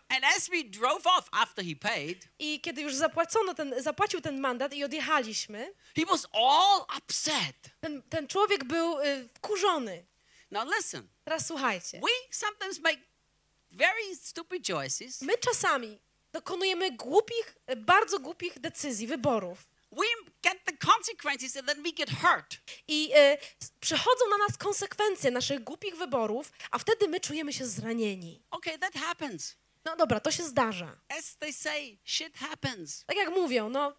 And as we drove off after he paid, I kiedy już zapłacono ten, zapłacił ten mandat i odjechaliśmy, he was all upset. ten, ten człowiek był y, wkurzony. Now listen, Teraz słuchajcie. we sometimes make very stupid choices. My czasami dokonujemy głupich, y, bardzo głupich decyzji, wyborów. We get the consequences and then we get hurt. I s- przychodzą na nas konsekwencje naszych głupich wyborów, a wtedy my czujemy się zranieni. Okay, that happens. No dobra, to się zdarza. As they say, shit happens. Tak jak mówią, no,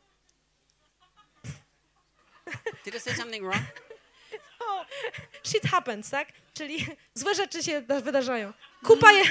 Did I say something wrong? o, shit happens, tak? Czyli złe rzeczy się da- wydarzają. Kupa, je,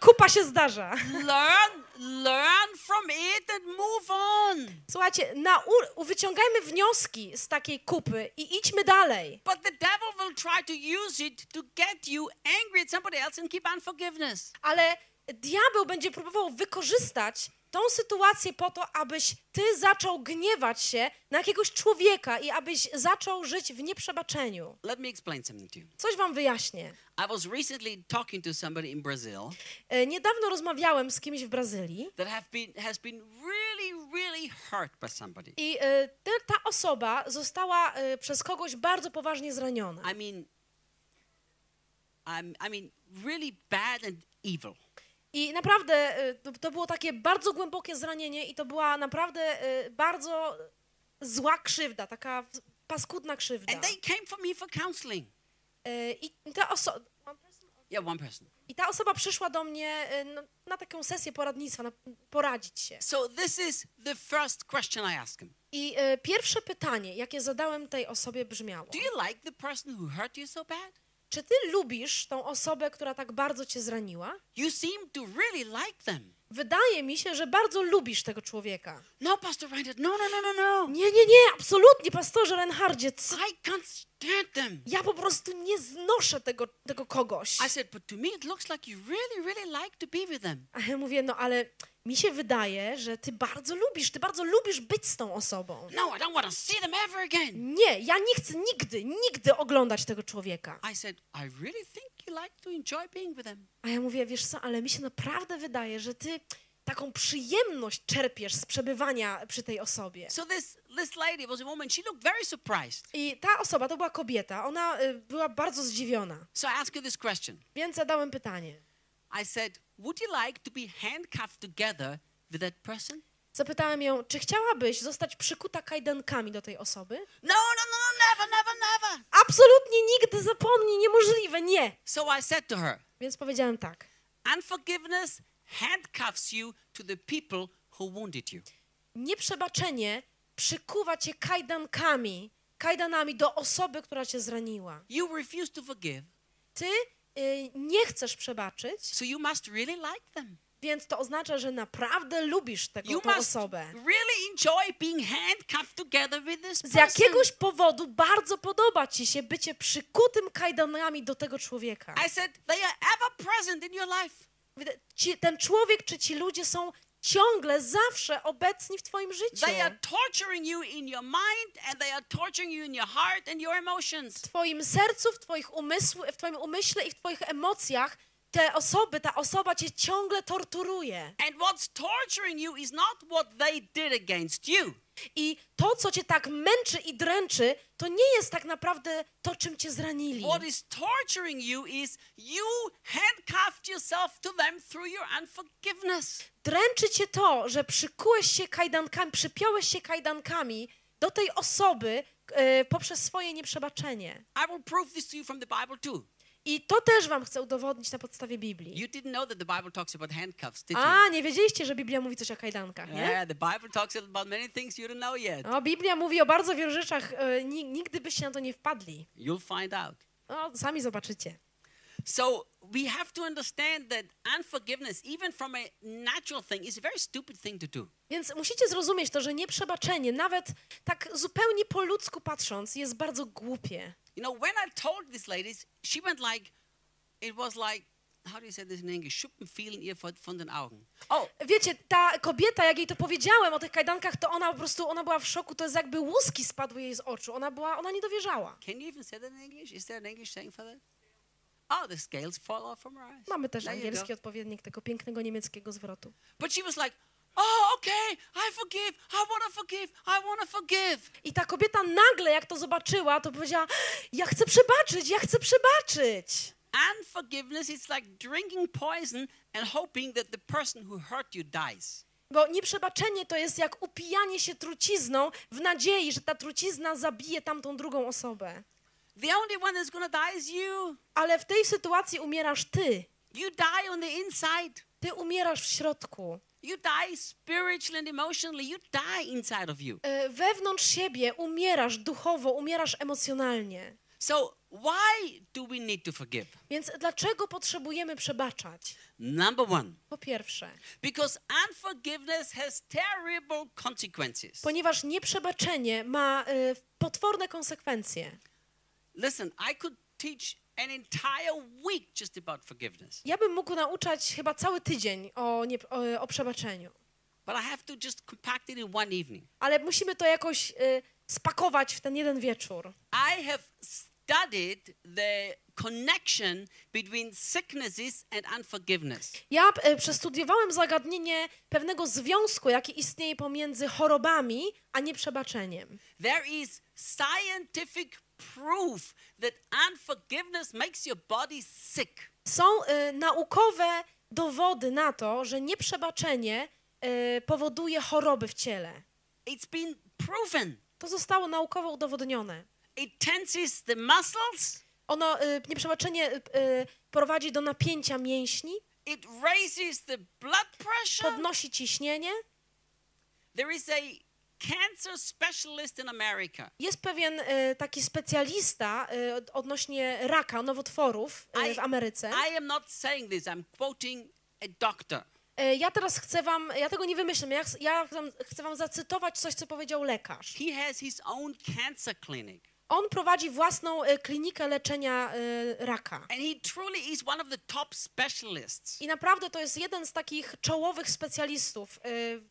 kupa się zdarza. learn, learn from it and move on. Słuchajcie, nau- wyciągajmy wnioski z takiej kupy i idźmy dalej. But the devil will try to use it to get you angry at somebody else and keep unforgiveness. Ale diabeł będzie próbował wykorzystać tą sytuację po to, abyś ty zaczął gniewać się na jakiegoś człowieka i abyś zaczął żyć w nieprzebaczeniu. Let me explain something to you. Coś wam wyjaśnię. I was recently talking to somebody in Brazil E, Niedawno rozmawiałem z kimś w Brazylii that have been has been really, really hurt by somebody. i e, te, ta osoba została e, przez kogoś bardzo poważnie zraniona. I mean, I'm, I mean, really bad and evil. I naprawdę e, to, było takie bardzo głębokie zranienie i to była naprawdę e, bardzo zła krzywda, taka paskudna krzywda. And they came for me for counseling. E, I ta osoba... Yeah, one person. I ta osoba przyszła do mnie e, no, na taką sesję poradnictwa, na, poradzić się. So this is the first question I asked him. I e, pierwsze pytanie, jakie zadałem tej osobie brzmiało. Do you like the person who hurt you so bad? Czy ty lubisz tą osobę, która tak bardzo cię zraniła? You seem to really like them. Wydaje mi się, że bardzo lubisz tego człowieka. No, Pastor Reinhard, no, no, no, no, no. Nie, nie, nie, absolutnie, pastorze Reinhardzie. I can't them. Ja po prostu nie znoszę tego, tego kogoś. I said, but to me it looks like you really, really like to be with them. A ja mówię, no ale mi się wydaje, że ty bardzo lubisz, ty bardzo lubisz być z tą osobą. No, I don't want to see them ever again. Nie, ja nie chcę nigdy, nigdy oglądać tego człowieka. I said, I really think you like to enjoy being with them. A ja mówię, wiesz co, ale mi się naprawdę wydaje, że ty taką przyjemność czerpiesz z przebywania przy tej osobie. So this this lady was a woman. She looked very surprised. I ta osoba to była kobieta, ona y, była bardzo zdziwiona. So I asked her this question. Więc zadałem pytanie. I said, Would you like to be handcuffed together with that person? Zapytałem ją, czy chciałabyś zostać przykuta kajdankami do tej osoby? No, no, no, never, never, never. Absolutnie nigdy, zapomnij, niemożliwe, nie. So I said to her, Więc powiedziałem tak. Unforgiveness handcuffs you to the people who wounded you. Nieprzebaczenie przykuwa cię kajdankami, kajdanami do osoby, która cię zraniła. You refuse to forgive, Ty y, nie chcesz przebaczyć, so you must really like them. więc to oznacza, że naprawdę lubisz tego, You must osobę. really enjoy being handcuffed together with this Z jakiegoś powodu bardzo podoba ci się bycie przykutym kajdanami do tego człowieka. I said, They are ever present in your life. Ci, ten człowiek czy ci ludzie są ciągle, zawsze obecni w twoim życiu. They are torturing you in your mind and they are torturing you in your heart and your emotions. W twoim sercu, w, twoich umysł, w twoim umyśle i w twoich emocjach te osoby, ta osoba cię ciągle torturuje. And what's torturing you is not what they did against you. I to, co cię tak męczy i dręczy, to nie jest tak naprawdę to, czym cię zranili. What is torturing you is you handcuffed yourself to them through your unforgiveness. Dręczy cię to, że przykułeś się kajdankami, przypiąłeś się kajdankami do tej osoby e, poprzez swoje nieprzebaczenie. I will prove this to you from the Bible too. I to też wam chcę udowodnić na podstawie Biblii. You didn't know that the Bible talks about handcuffs, did you? A, nie wiedzieliście, że Biblia mówi coś o kajdankach, nie? Yeah, the Bible talks about many things you don't know yet. No, Biblia mówi o bardzo wielu rzeczach, e, ni- nigdy byście na to nie wpadli. You'll find out. No, sami zobaczycie. So we have to understand that unforgiveness, even from a natural thing, is a very stupid thing to do. Więc musicie zrozumieć to, że nieprzebaczenie, nawet tak zupełnie po ludzku patrząc, jest bardzo głupie. You know, when I told these ladies, she went like, it was like, how do you say this in English? Schuppenfielen ihr von von den Augen. Oh, Wiecie, ta kobieta, jak jej to powiedziałem o tych kajdankach, to ona po prostu, ona była w szoku, to jest jakby łuski spadły jej z oczu. Ona była, ona nie dowierzała. can you even say that in English? Is there an English saying for that? Oh, the scales fall off from her eyes. Mamy też There you angielski go. odpowiednik tego pięknego niemieckiego zwrotu. But she was like, oh, okay, I forgive. I want to forgive. I want to forgive. I ta kobieta nagle, jak to zobaczyła, to powiedziała, ja chcę przebaczyć, ja chcę przebaczyć. Unforgiveness is like drinking poison and hoping that the person who hurt you dies. Bo nieprzebaczenie to jest jak upijanie się trucizną w nadziei, że ta trucizna zabije tamtą drugą osobę. The only one that's to die is you. Ale w tej sytuacji umierasz ty. You die on the inside. Ty umierasz w środku. You die spiritually and emotionally. You die inside of you. E, Wewnątrz siebie umierasz duchowo, umierasz emocjonalnie. So, why do we need to forgive? Więc dlaczego potrzebujemy przebaczać? Number one, Po pierwsze, because unforgiveness has terrible consequences. ponieważ nieprzebaczenie ma e, potworne konsekwencje. Listen, I could teach an entire week just about forgiveness, Ja bym mógł nauczać chyba cały tydzień o, nie, o, o przebaczeniu, but I have to just compact it in one evening. ale musimy to jakoś e, spakować w ten jeden wieczór. I have studied the connection between sicknesses and unforgiveness. Ja e, przestudiowałem zagadnienie pewnego związku, jaki istnieje pomiędzy chorobami a nieprzebaczeniem. There is scientific proof that unforgiveness makes your body sick. Są e, naukowe dowody na to, że nieprzebaczenie e, powoduje choroby w ciele. It's been proven. To zostało naukowo udowodnione. It tenses the muscles, Ono, e, nieprzebaczenie e, e, prowadzi do napięcia mięśni, it raises the blood pressure. podnosi ciśnienie. There is a cancer specialist in America. Jest pewien e, taki specjalista e, od- odnośnie raka, nowotworów e, w Ameryce. I am not saying this, I'm quoting a doctor. E, Ja teraz chcę wam, ja tego nie wymyślam, ja, ja chcę wam zacytować coś, co powiedział lekarz. He has his own cancer clinic. On prowadzi własną e, klinikę leczenia e, raka. I naprawdę to jest jeden z takich czołowych specjalistów e,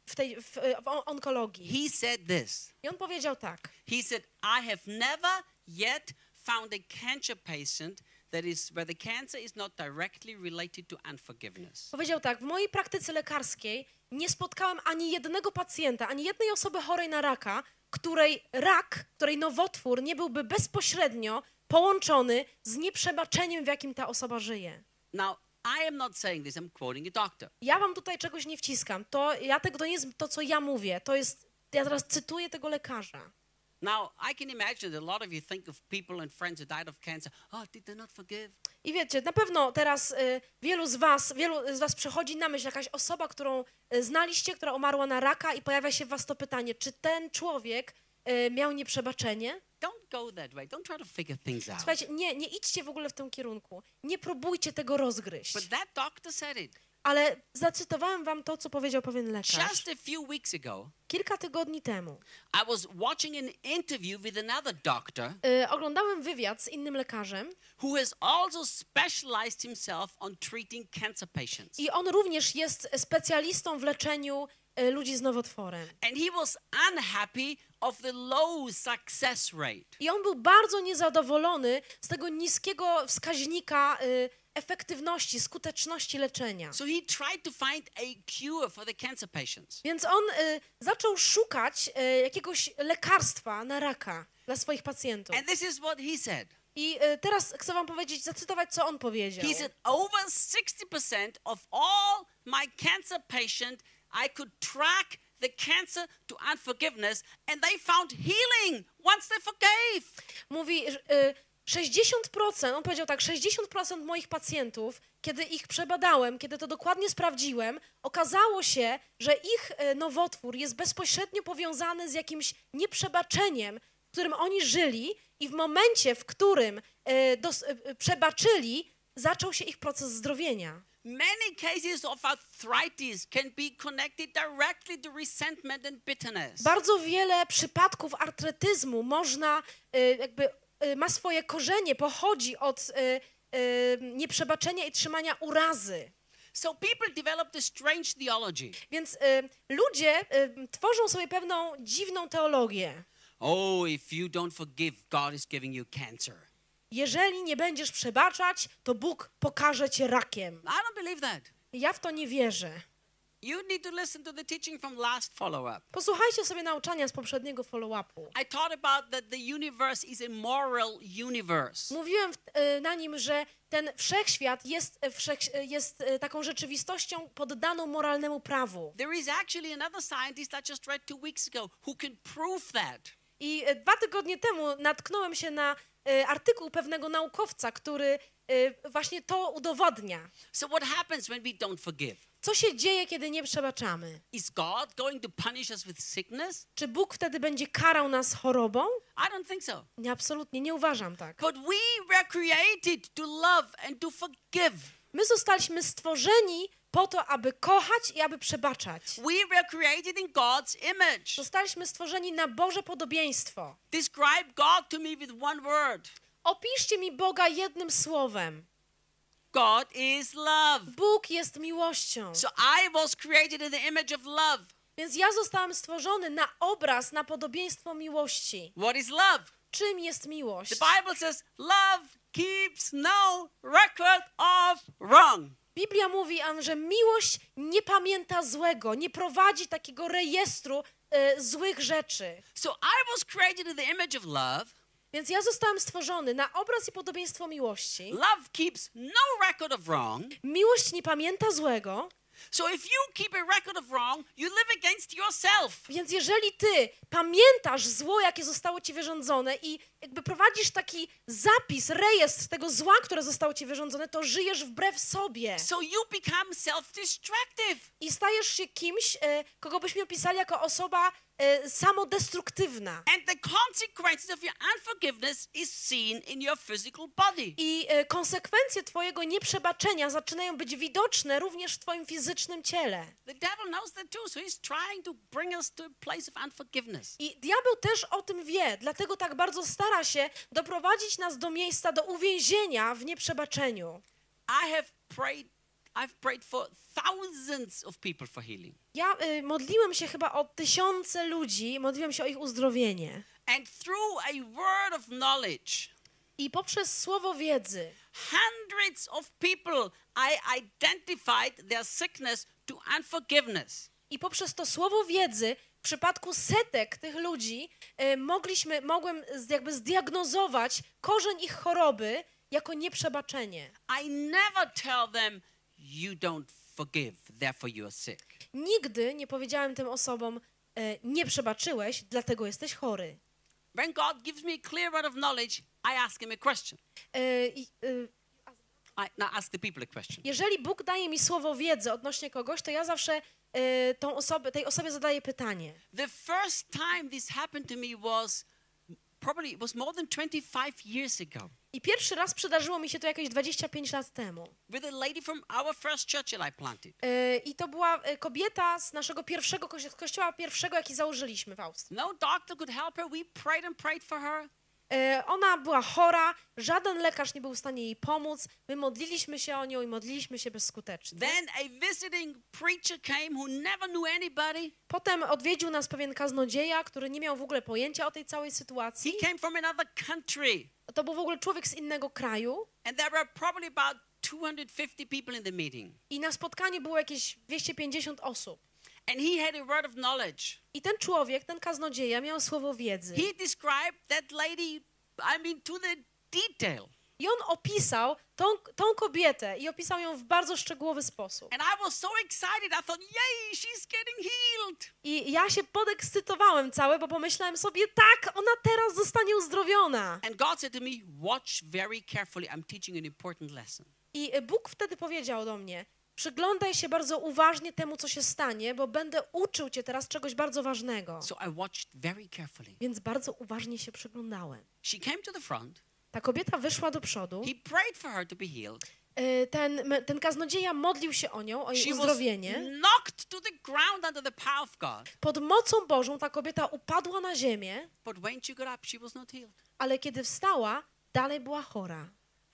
w, tej, w, w on- onkologii. He said this. I on powiedział tak. He said, I have never yet found a cancer patient that is where the cancer is not directly related to unforgiveness. Powiedział tak, w mojej praktyce lekarskiej nie spotkałem ani jednego pacjenta, ani jednej osoby chorej na raka, której rak, której nowotwór nie byłby bezpośrednio połączony z nieprzebaczeniem, w jakim ta osoba żyje. Now, I am not saying this, I'm quoting a doctor. Ja wam tutaj czegoś nie wciskam. To, ja tego, to nie jest to, co ja mówię. To jest, ja teraz cytuję tego lekarza. Now, I can imagine that a lot of you think of people and friends who died of cancer. Oh, did they not forgive? I wiecie, na pewno teraz y, wielu z was, wielu z was przychodzi na myśl jakaś osoba, którą y, znaliście, która umarła na raka i pojawia się w was to pytanie, czy ten człowiek y, miał nieprzebaczenie? Don't go that way. Don't try to figure things out. Słuchajcie, nie, nie idźcie w ogóle w tym kierunku. Nie próbujcie tego rozgryźć. But that doctor said it. Ale zacytowałem wam to, co powiedział pewien lekarz Just a few weeks ago, kilka tygodni temu. I was watching an interview with another doctor Y, oglądałem wywiad z innym lekarzem who has also specialized himself on treating cancer patients. i on również jest specjalistą w leczeniu y, ludzi z nowotworem. And he was unhappy of the low success rate. I on był bardzo niezadowolony z tego niskiego wskaźnika y, efektywności, skuteczności leczenia. So he tried to find a cure for the cancer patients. Więc on y, zaczął szukać y, jakiegoś lekarstwa na raka dla swoich pacjentów. And this is what he said. I y, teraz chcę wam powiedzieć, zacytować, co on powiedział. He said, over 60% of all my cancer patients, I could track the cancer to unforgiveness, and they found healing once they forgave. Mówi, y, 60%, on powiedział tak, 60% moich pacjentów, kiedy ich przebadałem, kiedy to dokładnie sprawdziłem, okazało się, że ich y, nowotwór jest bezpośrednio powiązany z jakimś nieprzebaczeniem, w którym oni żyli i w momencie, w którym y, dos, y, przebaczyli, zaczął się ich proces zdrowienia. Many cases of arthritis can be connected directly to resentment and bitterness. Bardzo wiele przypadków artretyzmu można, jakby ma swoje korzenie, pochodzi od y, y, nieprzebaczenia i trzymania urazy. So people develop this strange theology. Więc y, ludzie y, tworzą sobie pewną dziwną teologię. Oh, if you don't forgive, God is giving you cancer. Jeżeli nie będziesz przebaczać, to Bóg pokaże cię rakiem. I don't believe that. Ja w to nie wierzę. You need to listen to the teaching from last follow up. Posłuchajcie sobie nauczania z poprzedniego follow-upu. I taught about that the universe is a moral universe. Mówiłem w, y, na nim, że ten wszechświat jest, y, wszech, y, jest taką rzeczywistością poddaną moralnemu prawu. There is actually another scientist I just read two weeks ago who can prove that. I dwa tygodnie temu natknąłem się na artykuł pewnego naukowca, który właśnie to udowodnia. So, what happens when we don't forgive? Co się dzieje, kiedy nie przebaczamy? Is God going to punish us with sickness? Czy Bóg wtedy będzie karał nas chorobą? I don't think so. Nie, absolutnie nie uważam tak. But we were created to love and to forgive. My zostaliśmy stworzeni po to, aby kochać i aby przebaczać. We were created in God's image. Zostaliśmy stworzeni na Boże podobieństwo. Describe God to me with one word Opiszcie mi Boga jednym słowem. God is love. Bóg jest miłością. So, I was created in the image of love. Więc ja zostałem stworzony na obraz, na podobieństwo miłości. What is love? Czym jest miłość? The Bible says love keeps no record of wrong. Biblia mówi, że miłość nie pamięta złego, nie prowadzi takiego rejestru e, złych rzeczy. So I was created in the image of love. Więc ja zostałem stworzony na obraz i podobieństwo miłości. Love keeps no record of wrong. Miłość nie pamięta złego, So if you keep a record of wrong, you live against yourself. więc jeżeli ty pamiętasz zło, jakie zostało ci wyrządzone i jakby prowadzisz taki zapis, rejestr tego zła, które zostało ci wyrządzone, to żyjesz wbrew sobie. So you become self-destructive. I stajesz się kimś, e, kogo byśmy opisali jako osoba e, samodestruktywna. And the consequences of your unforgiveness is seen in your physical body. I e, konsekwencje twojego nieprzebaczenia zaczynają być widoczne również w twoim fizycznym ciele. The devil knows that too, so he's trying to bring us to a place of unforgiveness. I diabeł też o tym wie, dlatego tak bardzo stara się doprowadzić nas do miejsca, do uwięzienia w nieprzebaczeniu. I have prayed I've prayed for thousands of people for healing. Ja y, modliłem się chyba o tysiące ludzi, modliłem się o ich uzdrowienie. And through a word of knowledge, I poprzez słowo wiedzy hundreds of people I identified their sickness to unforgiveness. i poprzez to słowo wiedzy w przypadku setek tych ludzi y, mogliśmy, mogłem jakby zdiagnozować korzeń ich choroby jako nieprzebaczenie. I never tell them you don't forgive, therefore you are sick. Nigdy nie powiedziałem tym osobom, e, nie przebaczyłeś, dlatego jesteś chory. When God gives me a clear word of knowledge, I ask him a question. E, i, e, I now ask the people a question. jeżeli Bóg daje mi słowo wiedzy odnośnie kogoś, to ja zawsze e, tą osobę, tej osobie zadaję pytanie. The first time this happened to me was probably it was more than 25 years ago I pierwszy raz przydarzyło mi się to jakieś 25 lat temu. with a lady from our first church that I planted. E, I to była e, kobieta z naszego pierwszego kości- z kościoła pierwszego, jaki założyliśmy w Austrii. No doctor could help her. We prayed and prayed for her. E, Ona była chora, żaden lekarz nie był w stanie jej pomóc. My modliliśmy się o nią i modliliśmy się bezskutecznie. Then a visiting preacher came who never knew anybody. Potem odwiedził nas pewien kaznodzieja, który nie miał w ogóle pojęcia o tej całej sytuacji. He came from another country, To był w ogóle człowiek z innego kraju and there were probably about 250 people in the meeting. i na spotkaniu było jakieś 250 osób. And he had a word of knowledge. I ten człowiek, ten kaznodzieja miał słowo wiedzy. He described that lady, I mean, to the detail. I on opisał tą, tą kobietę i opisał ją w bardzo szczegółowy sposób. And I was so excited. I thought, yay, she's getting healed. I ja się podekscytowałem cały, bo pomyślałem sobie, tak, ona teraz zostanie uzdrowiona. And God said to me, watch very carefully. I'm teaching an important lesson. I Bóg wtedy powiedział do mnie, przyglądaj się bardzo uważnie temu, co się stanie, bo będę uczył cię teraz czegoś bardzo ważnego. So I watched very carefully. Więc bardzo uważnie się przyglądałem. She came to the front. Ta kobieta wyszła do przodu. He prayed for her to be healed. E, Ten, ten kaznodzieja modlił się o nią, o jej She uzdrowienie. Pod mocą Bożą ta kobieta upadła na ziemię, ale kiedy wstała, dalej była chora.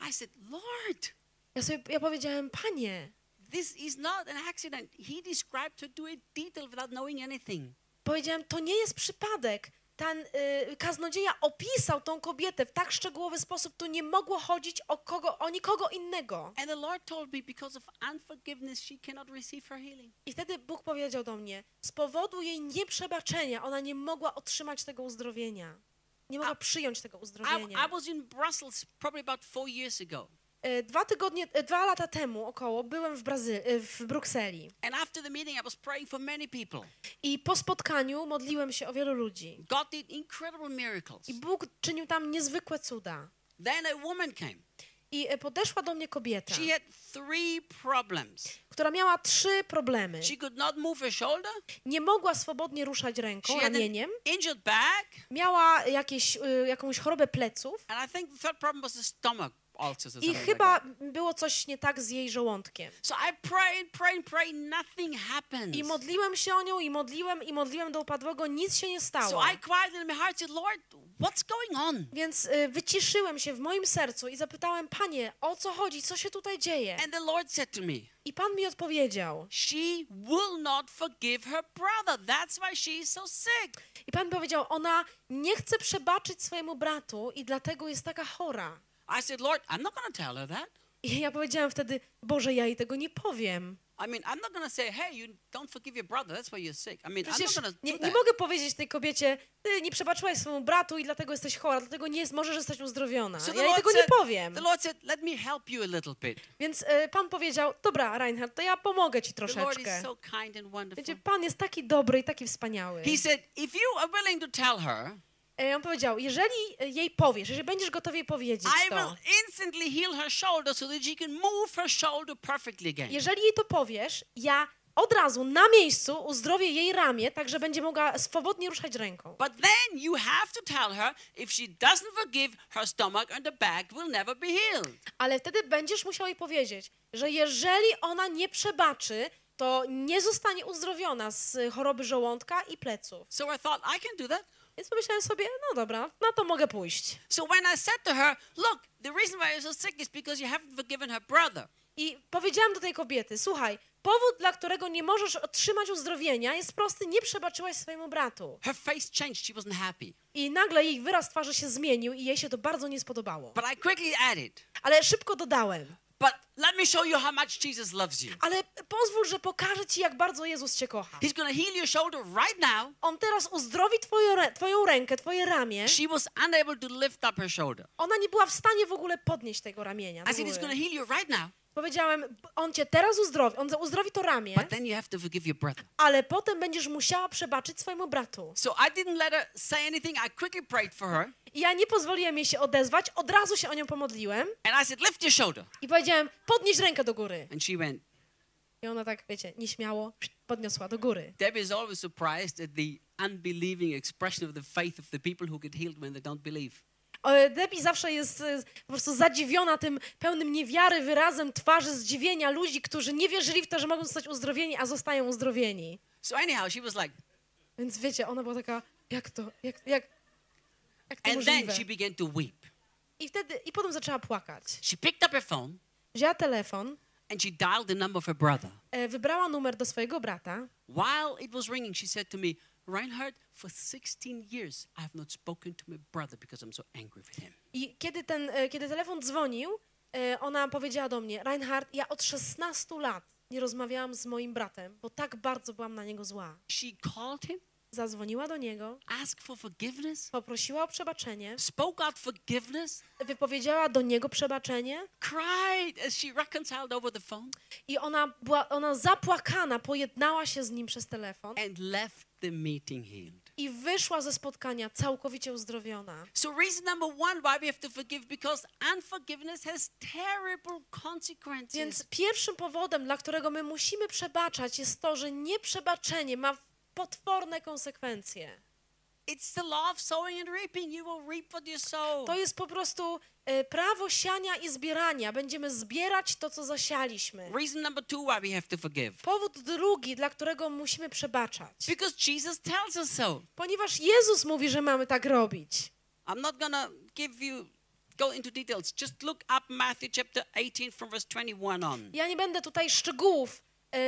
I said, Lord, Ja sobie ja powiedziałem, panie, this is not an accident. He described her to a detail without knowing anything. powiedziałem, to nie jest przypadek. Ten y, kaznodzieja opisał tą kobietę w tak szczegółowy sposób, tu nie mogło chodzić o, kogo, o nikogo innego. And the Lord told me because of unforgiveness, she cannot receive her healing. I wtedy Bóg powiedział do mnie, z powodu jej nieprzebaczenia ona nie mogła otrzymać tego uzdrowienia. Nie mogła przyjąć tego I, uzdrowienia. I was in Brussels probably about four years ago. E, Dwa tygodnie, e, dwa lata temu około byłem w, Brazy- e, w Brukseli meeting, I i po spotkaniu modliłem się o wielu ludzi. I Bóg czynił tam niezwykłe cuda. Then a woman came. I podeszła do mnie kobieta, She która miała trzy problemy. She could not move her shoulder. Nie mogła swobodnie ruszać She ręką, an ramieniem. Miała jakieś, jakąś chorobę pleców And I think the third problem was the stomach i chyba było coś nie tak z jej żołądkiem. So I pray and pray and pray. Nothing happens. I modliłem się o nią i modliłem i modliłem do upadłego, nic się nie stało. So I cried in my heart, said, Lord, what's going on? Więc y, wyciszyłem się w moim sercu i zapytałem, Panie, o co chodzi, co się tutaj dzieje? And the Lord said to me, I Pan mi odpowiedział. She will not forgive her brother. That's why she is so sick. I Pan powiedział, ona nie chce przebaczyć swojemu bratu i dlatego jest taka chora. I said, Lord, I'm not going to tell her that. I ja powiedziałem wtedy, Boże, ja jej tego nie powiem. I mean, I'm not to say, hey, you don't forgive your brother. That's why you're sick. I mean, I'm Przecież not going to nie, nie mogę powiedzieć tej kobiecie, ty nie przebaczyłaś swojemu bratu i dlatego jesteś chora, dlatego nie możesz zostać uzdrowiona. So Ja jej tego nie said, powiem. the Lord said, let me help you a little bit. Więc y, Pan powiedział, dobra, Reinhard, to ja pomogę ci The Lord troszeczkę. is so kind and wonderful. Wiecie, Pan jest taki dobry i taki wspaniały. He said, if you are willing to tell her, On powiedział, jeżeli e, jej powiesz, jeżeli będziesz gotowy jej powiedzieć I will to, instantly heal her shoulder so that she can move her shoulder perfectly again. jeżeli jej to powiesz, ja od razu na miejscu uzdrowię jej ramię, tak że będzie mogła swobodnie ruszać ręką. But then you have to tell her if she doesn't forgive, her stomach and the back will never be healed. Ale wtedy będziesz musiał jej powiedzieć, że jeżeli ona nie przebaczy, to nie zostanie uzdrowiona z e, choroby żołądka i pleców. So I thought, I can do that. Więc pomyślałem sobie, no dobra, na to mogę pójść. So when I said to her, look, the reason why you're so sick is because you haven't forgiven her brother. I powiedziałam do tej kobiety, słuchaj, powód, dla którego nie możesz otrzymać uzdrowienia jest prosty, nie przebaczyłaś swojemu bratu. Her face changed. She wasn't happy. I nagle jej wyraz twarzy się zmienił i jej się to bardzo nie spodobało. But I quickly added, Ale szybko dodałem. But let me show you how much Jesus loves you. Ale pozwól, że pokażę ci, jak bardzo Jezus cię kocha. He's to heal your shoulder right now. On teraz uzdrowi twoją, twoją rękę, twoje ramię. She was unable to lift up her shoulder. Ona nie była w stanie w ogóle podnieść tego ramienia. I said, he's to heal you right now. Powiedziałem, on cię teraz uzdrowi, on uzdrowi to ramię, But then you have to forgive your brother. ale potem będziesz musiała przebaczyć swojemu bratu. So I didn't let her say anything. I quickly prayed for her. I ja nie pozwoliłem jej się odezwać, od razu się o nią pomodliłem And I said, lift your shoulder. i powiedziałem, podnieś rękę do góry. And she went, I ona tak, wiecie, nieśmiało podniosła do góry. Debbie is always surprised at the unbelieving expression of the faith of the people who get healed when they don't believe. Debbie zawsze jest e, po prostu zadziwiona tym pełnym niewiary wyrazem twarzy, zdziwienia ludzi, którzy nie wierzyli w to, że mogą zostać uzdrowieni, a zostają uzdrowieni. So anyhow, she was like, Więc wiecie, ona była taka, jak to, jak, jak, jak to and then możliwe? she began to weep. I wtedy, i potem zaczęła płakać. She picked up her phone Wzięła telefon, and she dialed the number of her brother. e, wybrała numer do swojego brata While it was ringing, she said to me, Reinhard, for 16 years I have not spoken to my brother because I'm so angry with him. i kiedy, ten, e, kiedy telefon dzwonił, e, ona powiedziała do mnie, Reinhard, ja od 16 lat nie rozmawiałam z moim bratem, bo tak bardzo byłam na niego zła. She called him zadzwoniła do niego, asked for forgiveness, poprosiła o przebaczenie, spoke out forgiveness, wypowiedziała do niego przebaczenie cried as she reconciled over the phone, i ona była ona zapłakana, pojednała się z nim przez telefon and left the meeting healed. i wyszła ze spotkania całkowicie uzdrowiona. So, reason number one why we have to forgive because unforgiveness has terrible consequences. Więc pierwszym powodem, dla którego my musimy przebaczać, jest to, że nieprzebaczenie ma potworne konsekwencje. It's the law of sowing and reaping. You will reap what you sow. To jest po prostu e, prawo siania i zbierania. Będziemy zbierać to, co zasialiśmy. Reason number two why we have to forgive. Powód drugi, dla którego musimy przebaczać. Because Jesus tells us so. Ponieważ Jezus mówi, że mamy tak robić. I'm not to give you, go into details. Just look up Matthew chapter 18 from verse 21 on. Ja nie będę tutaj szczegółów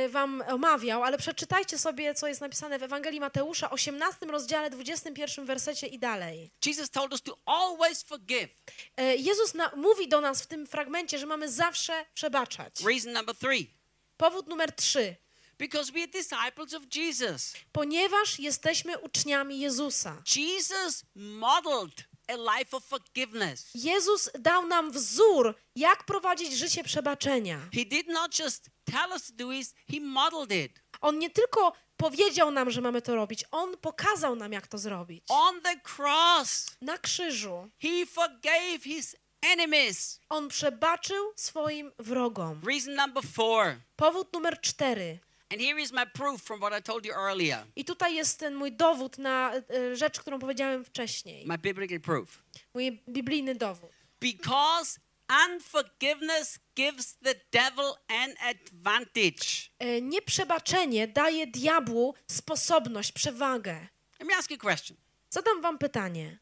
wam omawiał, ale przeczytajcie sobie, co jest napisane w Ewangelii Mateusza, 18 rozdziale, 21 wersecie i dalej. Jesus told us to always forgive. E, Jezus na, mówi do nas w tym fragmencie, że mamy zawsze przebaczać. Reason number three. Powód numer trzy. Because we are disciples of Jesus. Ponieważ jesteśmy uczniami Jezusa. Jesus modeled a life of forgiveness. Jezus dał nam wzór, jak prowadzić życie przebaczenia. He did not just tell us to do it, he modeled it. On nie tylko powiedział nam, że mamy to robić, on pokazał nam, jak to zrobić. On the cross, Na krzyżu he forgave his enemies. on przebaczył swoim wrogom. Reason number four. Powód numer cztery. And here is my proof from what I told you earlier. I tutaj jest ten mój dowód na e, rzecz, którą powiedziałem wcześniej. My biblical proof. Mój biblijny dowód. Because unforgiveness gives the devil an advantage. E, Nieprzebaczenie daje diabłu sposobność, przewagę. Let me ask you a question. Zadam wam pytanie.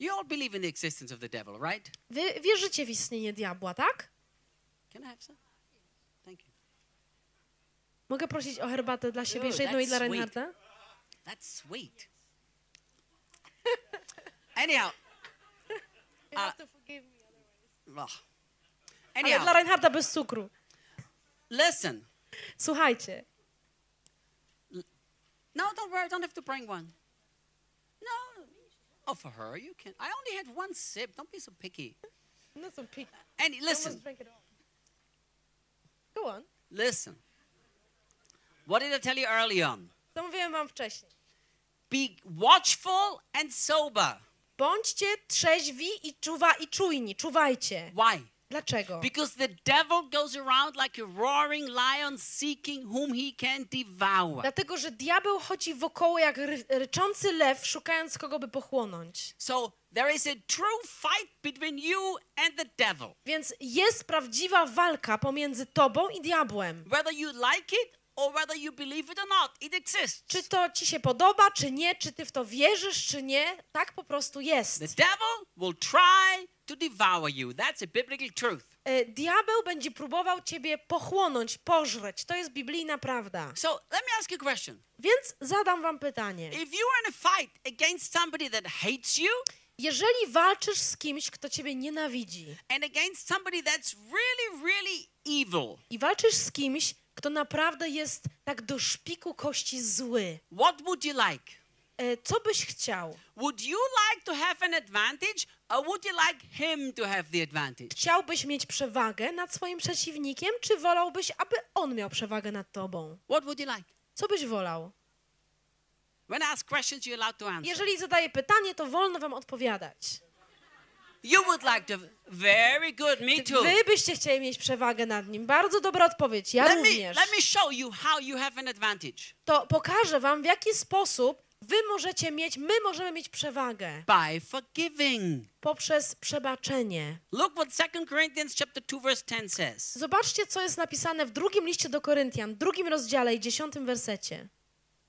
You all believe in the existence of the devil, right? Wy wierzycie w istnienie diabła, tak? Can I have some? Thank you. Mogę prosić o herbatę dla siebie, jeszcze jedną i dla. Reinharda? That's sweet. Anyhow. Uh. Ale dla Reinharda bez cukru. listen. Słuchajcie, No, don't worry. I don't have to bring one. No. Oh, for her, you can. I only had one sip. Don't be so picky. no są pik. And listen, Go on. listen. What did I tell you early on? To mówiłem wam wcześniej. Be watchful and sober. Bądźcie trzeźwi i, czuwa i czujni, czuwajcie. Why? Dlaczego? Because the devil goes around like a roaring lion seeking whom he can devour. Dlatego, że diabeł chodzi wokoło jak ry ryczący lew, szukając kogo by pochłonąć. So there is a true fight between you and the devil. Więc jest prawdziwa walka pomiędzy tobą i diabłem. Whether you like it or whether you believe it or not, it exists. Czy to ci się podoba, czy nie, czy ty w to wierzysz, czy nie, tak po prostu jest. The devil will try to devour you. That's a biblical truth. E, Diabeł będzie próbował ciebie pochłonąć, pożreć. To jest biblijna prawda. So let me ask you a question. Więc zadam wam pytanie. If you are in a fight against somebody that hates you Jeżeli walczysz z kimś, kto ciebie nienawidzi and against somebody that's really, really evil, i walczysz z kimś, kto naprawdę jest tak do szpiku kości zły, what would you like? e, co byś chciał? Would you like to have an advantage or would you like him to have the advantage? Chciałbyś mieć przewagę nad swoim przeciwnikiem, czy wolałbyś, aby on miał przewagę nad tobą? What would you like? Co byś wolał? When I ask questions, you're allowed to answer. Jeżeli zadaję pytanie, to wolno wam odpowiadać. You would like to. Very good. Me too. Wy byście chcieli mieć przewagę nad nim. Bardzo dobra odpowiedź. Ja Let me, również. let me show you how you have an advantage. To pokażę wam, w jaki sposób wy możecie mieć, my możemy mieć przewagę. By forgiving. Poprzez przebaczenie. Look what 2 Corinthians chapter 2 verse 10 says. Zobaczcie, co jest napisane w drugim liście do Koryntian, drugim rozdziale i dziesiątym wersecie.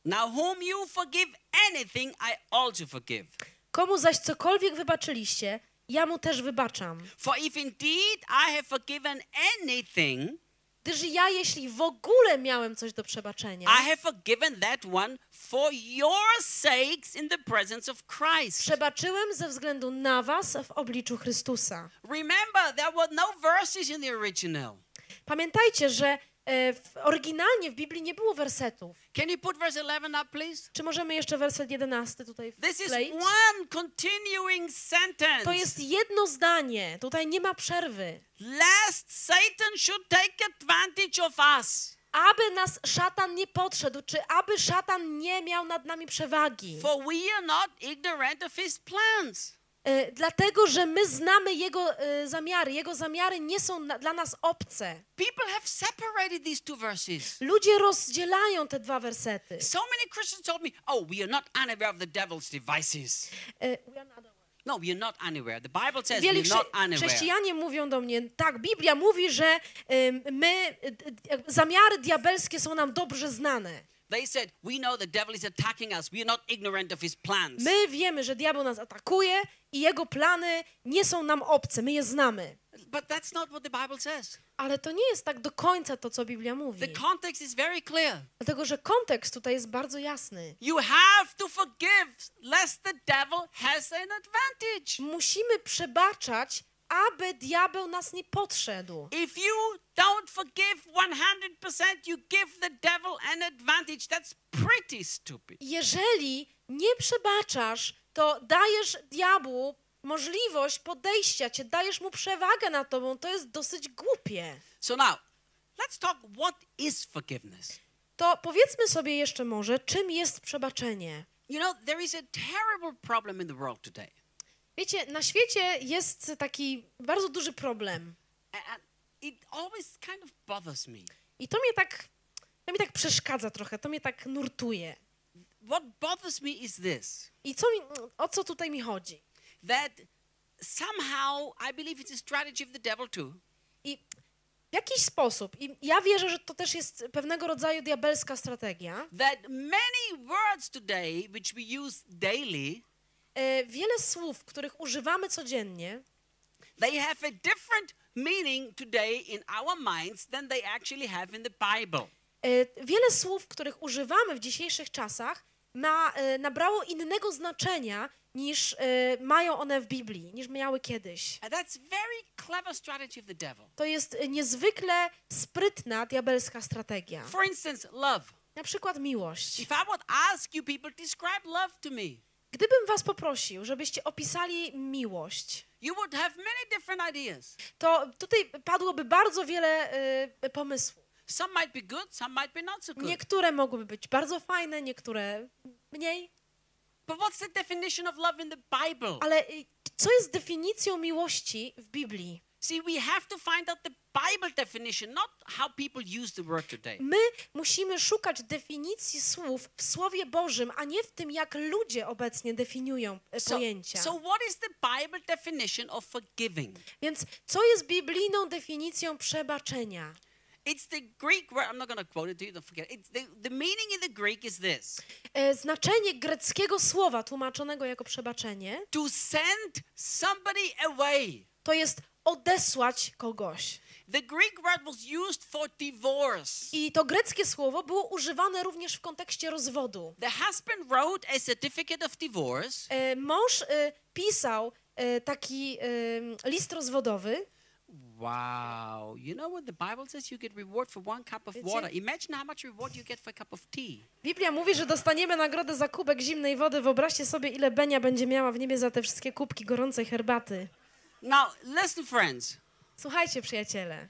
Now whom you forgive anything, I also forgive. Komu zaś cokolwiek wybaczyliście, ja mu też wybaczam. For if indeed I have forgiven anything, Gdyż ja, jeśli w ogóle miałem coś do przebaczenia, I have forgiven that one for your sakes in the presence of Christ. przebaczyłem ze względu na was w obliczu Chrystusa. Remember, there were no verses in the original. Pamiętajcie, że w, oryginalnie w Biblii nie było wersetów. Can you put verse 11 up, please? Czy możemy jeszcze werset 11 tutaj This is one continuing sentence. To jest jedno zdanie, tutaj nie ma przerwy. Satan should take advantage of us. Aby nas szatan nie podszedł, czy aby szatan nie miał nad nami przewagi. For we are not ignorant of his plans. E, dlatego, że my znamy jego e, zamiary. Jego zamiary nie są dla nas obce. People have separated these two verses. Ludzie rozdzielają te dwa wersety. So many Christians told me, oh, we are not unaware of the devil's devices. E, No, we are not unaware. The Bible says Wielu we are not unaware. chrześcijanie mówią do mnie, tak, Biblia mówi, że my, zamiary diabelskie są nam dobrze znane. They said, we know the devil is attacking us. We are not ignorant of his plans. My wiemy, że diabeł nas atakuje i jego plany nie są nam obce, my je znamy. But that's not what the Bible says. Ale to nie jest tak do końca to, co Biblia The mówi. context is very clear. Dlatego, że kontekst tutaj jest bardzo jasny. You have to forgive lest the devil has an advantage. Musimy przebaczać, aby diabeł nas nie podszedł. If you don't forgive 100%, you give the devil an advantage. That's pretty stupid. Jeżeli nie przebaczasz, to dajesz diabłu możliwość podejścia cię, dajesz mu przewagę nad tobą. To jest dosyć głupie. So now, let's talk what is forgiveness. To powiedzmy sobie jeszcze może, czym jest przebaczenie. You know, there is a terrible problem in the world today. Wiecie, na świecie jest taki bardzo duży problem. Kind of. I to mnie tak, to mnie tak przeszkadza trochę, to mnie tak nurtuje. What bothers me is this I co mi, o co tutaj mi chodzi? that somehow I believe it's a strategy of the devil too. I w jakiś sposób, i ja wierzę, że to też jest pewnego rodzaju diabelska strategia, That many words today, which we use daily, wiele słów, których używamy codziennie, they have a different meaning today in our minds than they actually have in the Bible. e, wiele słów, których używamy w dzisiejszych czasach, ma, e, nabrało innego znaczenia niż e, mają one w Biblii, niż miały kiedyś. To jest e, niezwykle sprytna diabelska strategia. For instance, love. Na przykład miłość. If I would ask you people, describe love to me, Gdybym was poprosił, żebyście opisali miłość, to tutaj padłoby bardzo wiele e, pomysłów. Good, so. Niektóre mogłyby być bardzo fajne, niektóre mniej. Ale y, co jest definicją miłości w Biblii? See, we have to find out the Bible definition, not how people use the word today. My musimy szukać definicji słów w Słowie Bożym, a nie w tym, jak ludzie obecnie definiują e, So, pojęcia. so what is the Bible definition of forgiving? Więc co jest biblijną definicją przebaczenia? It's the Greek word. I'm not going to quote it to you. Don't forget. It's the, the meaning in the Greek is this: E, Znaczenie greckiego słowa tłumaczonego jako przebaczenie to send somebody away. to jest odesłać kogoś. The Greek word was used for divorce. I to greckie słowo było używane również w kontekście rozwodu. The husband wrote a certificate of divorce. E, Mąż e, pisał e, taki e, list rozwodowy, Wow. You know what the Bible says? You get reward for one cup of water. Imagine how much reward you get for a cup of tea. Biblia mówi, że dostaniemy nagrodę za kubek zimnej wody. Wyobraźcie sobie, ile Benia będzie miała w niebie za te wszystkie kubki gorącej herbaty. Now, listen, friends. Słuchajcie, przyjaciele.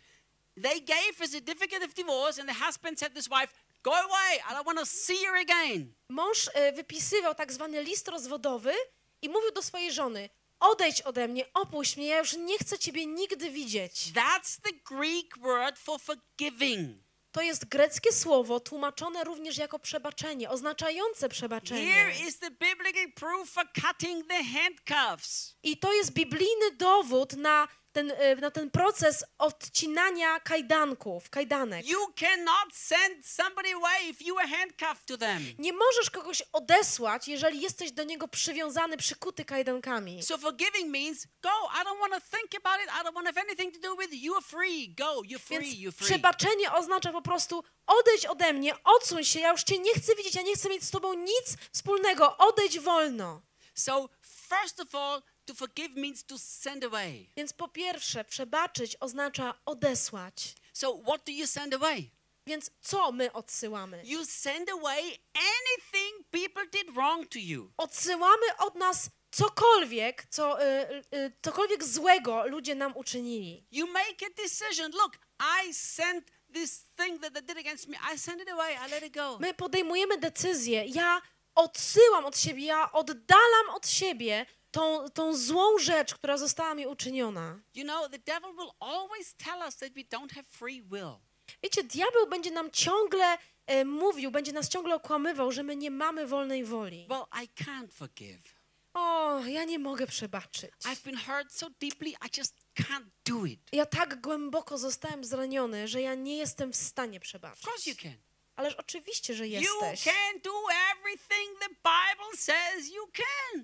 They gave a certificate of divorce, and the husband said to his wife, Go away. I don't want to see you again. Mąż e, wypisywał tak zwany list rozwodowy i mówił do swojej żony: Odejdź ode mnie, opuść mnie, ja już nie chcę ciebie nigdy widzieć. That's the Greek word for forgiving. To jest greckie słowo tłumaczone również jako przebaczenie, oznaczające Here przebaczenie. is the biblical proof for cutting the handcuffs. I to jest biblijny dowód na ten, e, na ten proces odcinania kajdanków, kajdanek. You cannot send somebody away if you are handcuffed to them. Nie możesz kogoś odesłać, jeżeli jesteś do niego przywiązany, przykuty kajdankami. So forgiving means go. I don't want to think about it. I don't want to have anything to do with it. You are free. Go. You're free. Więc You're free. przebaczenie oznacza po prostu odejdź ode mnie, odsuń się, ja już cię nie chcę widzieć, ja nie chcę mieć z tobą nic wspólnego, odejdź wolno. So first of all, to forgive means to send away. Więc po pierwsze, przebaczyć oznacza odesłać. So what do you send away? Więc co my odsyłamy? You send away anything people did wrong to you. Odsyłamy od nas cokolwiek, co, y, y, cokolwiek złego ludzie nam uczynili. You make a decision. Look, I sent this thing that they did against me. I sent it away. I let it go. My podejmujemy decyzję. Ja odsyłam od siebie, ja oddalam od siebie tą, tą złą rzecz, która została mi uczyniona. You know, the devil will always tell us that we don't have free will. Wiecie, diabeł będzie nam ciągle e, mówił, będzie nas ciągle okłamywał, że my nie mamy wolnej woli. Well, I can't forgive. O, ja nie mogę przebaczyć. I've been hurt so deeply, I just can't do it. Ja tak głęboko zostałem zraniony, że ja nie jestem w stanie Of przebaczyć. course you can. Ależ oczywiście, że jesteś.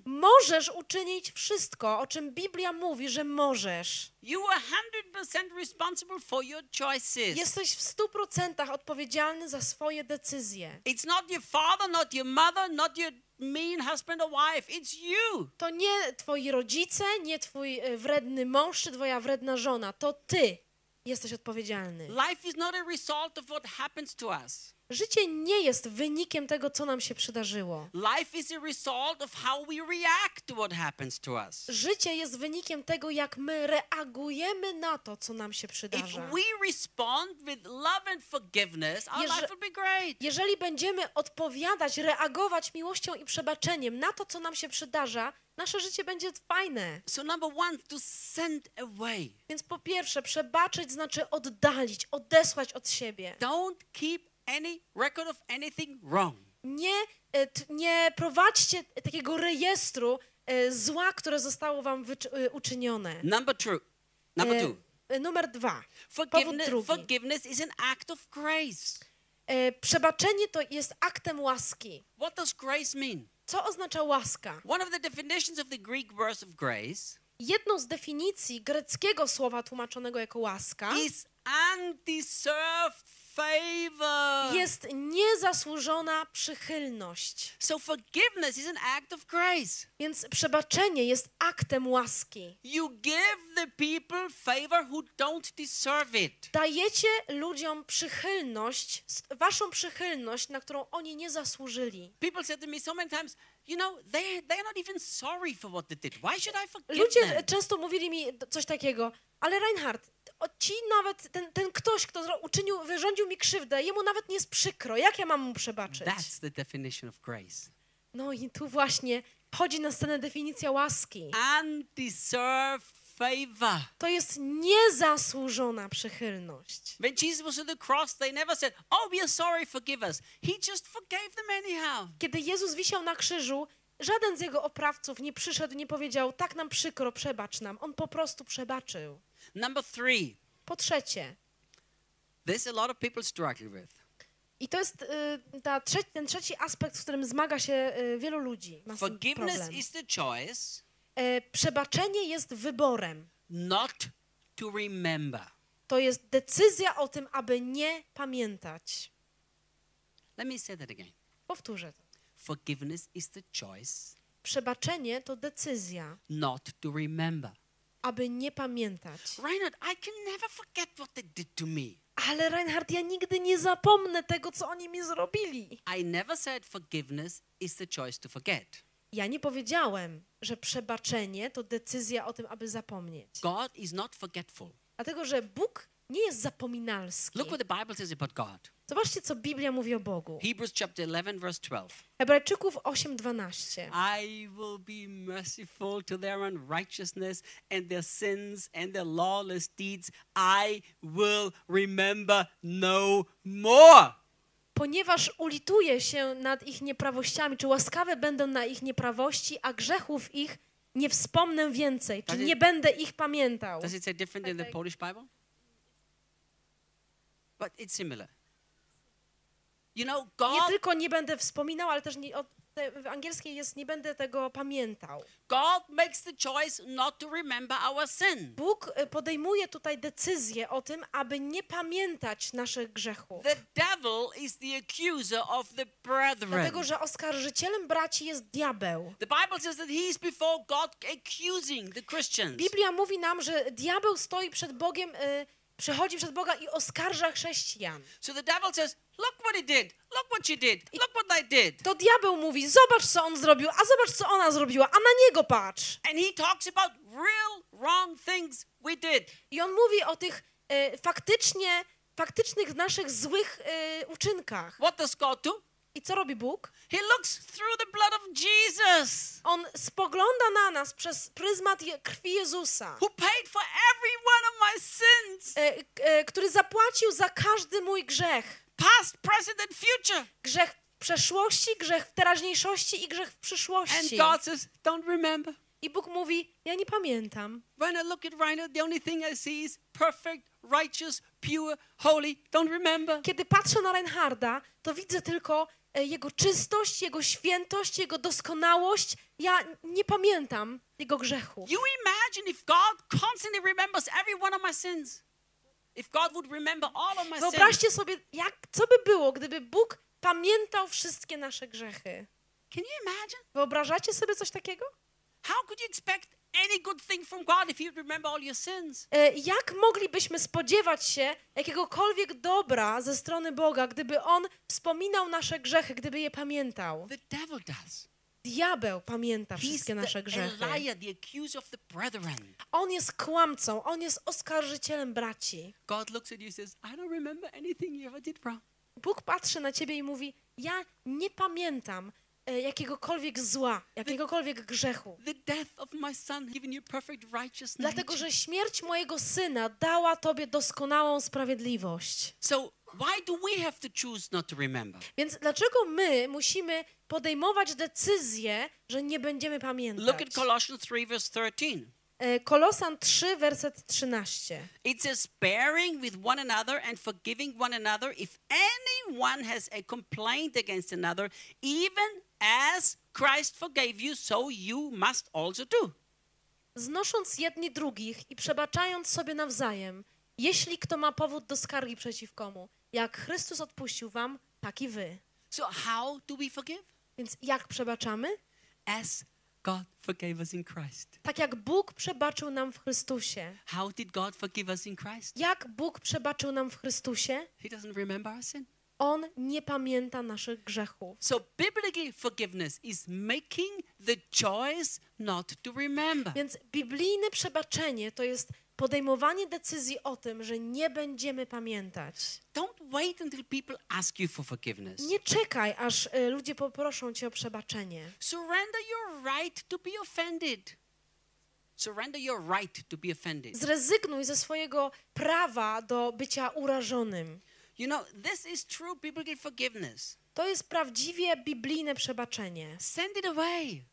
Możesz uczynić wszystko, o czym Biblia mówi, że możesz. 100%. Jesteś w stu procentach odpowiedzialny za swoje decyzje. It's not your father, not your mother, not your mean husband or wife. It's you. To nie twoi rodzice, nie twój e, wredny mąż czy twoja wredna żona. To ty jesteś odpowiedzialny. Life is not a result of what happens to us. Życie nie jest wynikiem tego, co nam się przydarzyło. Życie jest wynikiem tego, jak my reagujemy na to, co nam się przydarza. Jeżeli będziemy odpowiadać, reagować miłością i przebaczeniem na to, co nam się przydarza, nasze życie będzie fajne. So, number one, to send away. Więc po pierwsze, przebaczyć znaczy oddalić, odesłać od siebie. Don't keep any record of anything wrong. Nie, e, nie prowadźcie takiego rejestru e, zła, które zostało wam e, uczynione. Number two. Number two. Numer dwa. Forgiveness, forgiveness is an act of grace. Przebaczenie to jest aktem łaski. What does grace mean? Co oznacza łaska? One of the definitions of the Greek word of grace Jedną z definicji greckiego słowa tłumaczonego jako łaska is undeserved favor. jest niezasłużona przychylność. So forgiveness is an act of grace. Więc przebaczenie jest aktem łaski. You give the people favor who don't deserve it. Dajecie ludziom przychylność, waszą przychylność, na którą oni nie zasłużyli. People said to me so many times, you know, they they're not even sorry for what they did. Why should I forgive Ludzie them? często mówili mi coś takiego, ale Reinhard, ci nawet, ten, ten ktoś, kto uczynił, wyrządził mi krzywdę, jemu nawet nie jest przykro. Jak ja mam mu przebaczyć? That's the definition of grace. No i tu właśnie wchodzi na scenę definicja łaski. Undeserved favor. To jest niezasłużona przychylność. When Jesus was on the cross, they never said, Oh, we are sorry, forgive us. He just forgave them anyhow. Kiedy Jezus wisiał na krzyżu, żaden z jego oprawców nie przyszedł, nie powiedział, tak nam przykro, przebacz nam. On po prostu przebaczył. Number three, Po trzecie, there's a lot of people struggle with. i to jest y, ta trze- ten trzeci aspekt, z którym zmaga się y, wielu ludzi. Ma Forgiveness problem. is the choice E, przebaczenie jest wyborem. not to remember. To jest decyzja o tym, aby nie pamiętać. Let me say that again. Powtórzę to. Forgiveness is the choice Przebaczenie to decyzja, not to remember. Aby nie pamiętać. Reinhard, I can never forget what they did to me. Ale Reinhard, ja nigdy nie zapomnę tego, co oni mi zrobili. I never said forgiveness is the choice to forget. Ja nie powiedziałem, że przebaczenie to decyzja o tym, aby zapomnieć. God is not forgetful. Dlatego, że Bóg nie jest zapominalski. Look what the Bible says about God. Zobaczcie, co Biblia mówi o Bogu. Hebrews chapter 11, verse 12. Hebrajczyków 8:12. I will be merciful to their unrighteousness and their sins and their lawless deeds. I will remember no more. Ponieważ ulituję się nad ich nieprawościami, czy łaskawe będą na ich nieprawości, a grzechów ich nie wspomnę więcej, czy nie będę ich pamiętał. Does it say different in the Okay. Polish Bible? But it's similar. You know, Nie God, tylko nie będę wspominał, ale też nie, o, w angielskiej jest nie będę tego pamiętał. God makes the choice not to remember our sin. Bóg y, podejmuje tutaj decyzję o tym, aby nie pamiętać naszych grzechów. The devil is the accuser of the brethren. Dlatego, że oskarżycielem braci jest diabeł. The Bible says that he is before God accusing the Christians. Biblia mówi nam, że diabeł stoi przed Bogiem, y, przychodzi przed Boga i oskarża chrześcijan. So the devil says, Look what he did. Look what you did. Look what they did. To diabeł mówi, zobacz co on zrobił, a zobacz co ona zrobiła, a na niego patrz. And he talks about real wrong things we did. I on mówi o tych e, faktycznie, faktycznych naszych złych e, uczynkach. What does God do? I co robi Bóg? He looks through the blood of Jesus, On spogląda na nas przez pryzmat krwi Jezusa, who paid for every one of my sins, e, e, który zapłacił za każdy mój grzech. Past, present, and future. Grzech w przeszłości, grzech w teraźniejszości i grzech w And przyszłości. God says, Don't remember. I Bóg mówi, ja nie pamiętam. When I look at Reinhard, the only thing I see is perfect, righteous, pure, holy. Don't remember. Kiedy patrzę na Reinharda, to widzę tylko e, jego czystość, jego świętość, jego doskonałość. Ja nie pamiętam jego grzechów. You imagine if God constantly remembers every one of my sins. Wyobraźcie sobie, jak, co by było, gdyby Bóg pamiętał wszystkie nasze grzechy. Can you imagine? Wyobrażacie sobie coś takiego? How could you expect any good thing from God if He would remember all your sins? Jak moglibyśmy spodziewać się jakiegokolwiek dobra ze strony Boga, gdyby On wspominał nasze grzechy, gdyby je pamiętał? The devil does. Diabeł pamięta wszystkie nasze grzechy. On jest kłamcą, on jest oskarżycielem braci. God looks at you and says, I don't remember anything you ever did wrong. Bóg patrzy na ciebie i mówi: Ja nie pamiętam e, jakiegokolwiek zła, jakiegokolwiek grzechu. Dlatego, że śmierć mojego syna dała tobie doskonałą sprawiedliwość. So why do we have to choose not to remember? Więc dlaczego my musimy podejmować decyzję, że nie będziemy Look pamiętać? at Colossians 3, verse 13. E, Kolosan 3, werset 13. It says, bearing with one another and forgiving one another if anyone has a complaint against another, even as Christ forgave you, so you must also do. Znosząc jedni drugich i przebaczając sobie nawzajem, jeśli kto ma powód do skargi przeciw komu, jak Chrystus odpuścił wam, tak i wy. So, how do we forgive? Więc jak przebaczamy? As God forgave us in Christ. Tak jak Bóg przebaczył nam w Chrystusie. How did God forgive us in Christ? Jak Bóg przebaczył nam w Chrystusie? He doesn't remember our sin. On nie pamięta naszych grzechów. So, biblical forgiveness is making the choice not to remember. Więc biblijne przebaczenie to jest podejmowanie decyzji o tym, że nie będziemy pamiętać. Don't wait until people ask you for forgiveness. Nie czekaj, aż y, ludzie poproszą cię o przebaczenie. Surrender your right to be offended. Surrender your right to be offended. Zrezygnuj ze swojego prawa do bycia urażonym. You know, this is true biblical forgiveness. To jest prawdziwie biblijne przebaczenie. Send it away.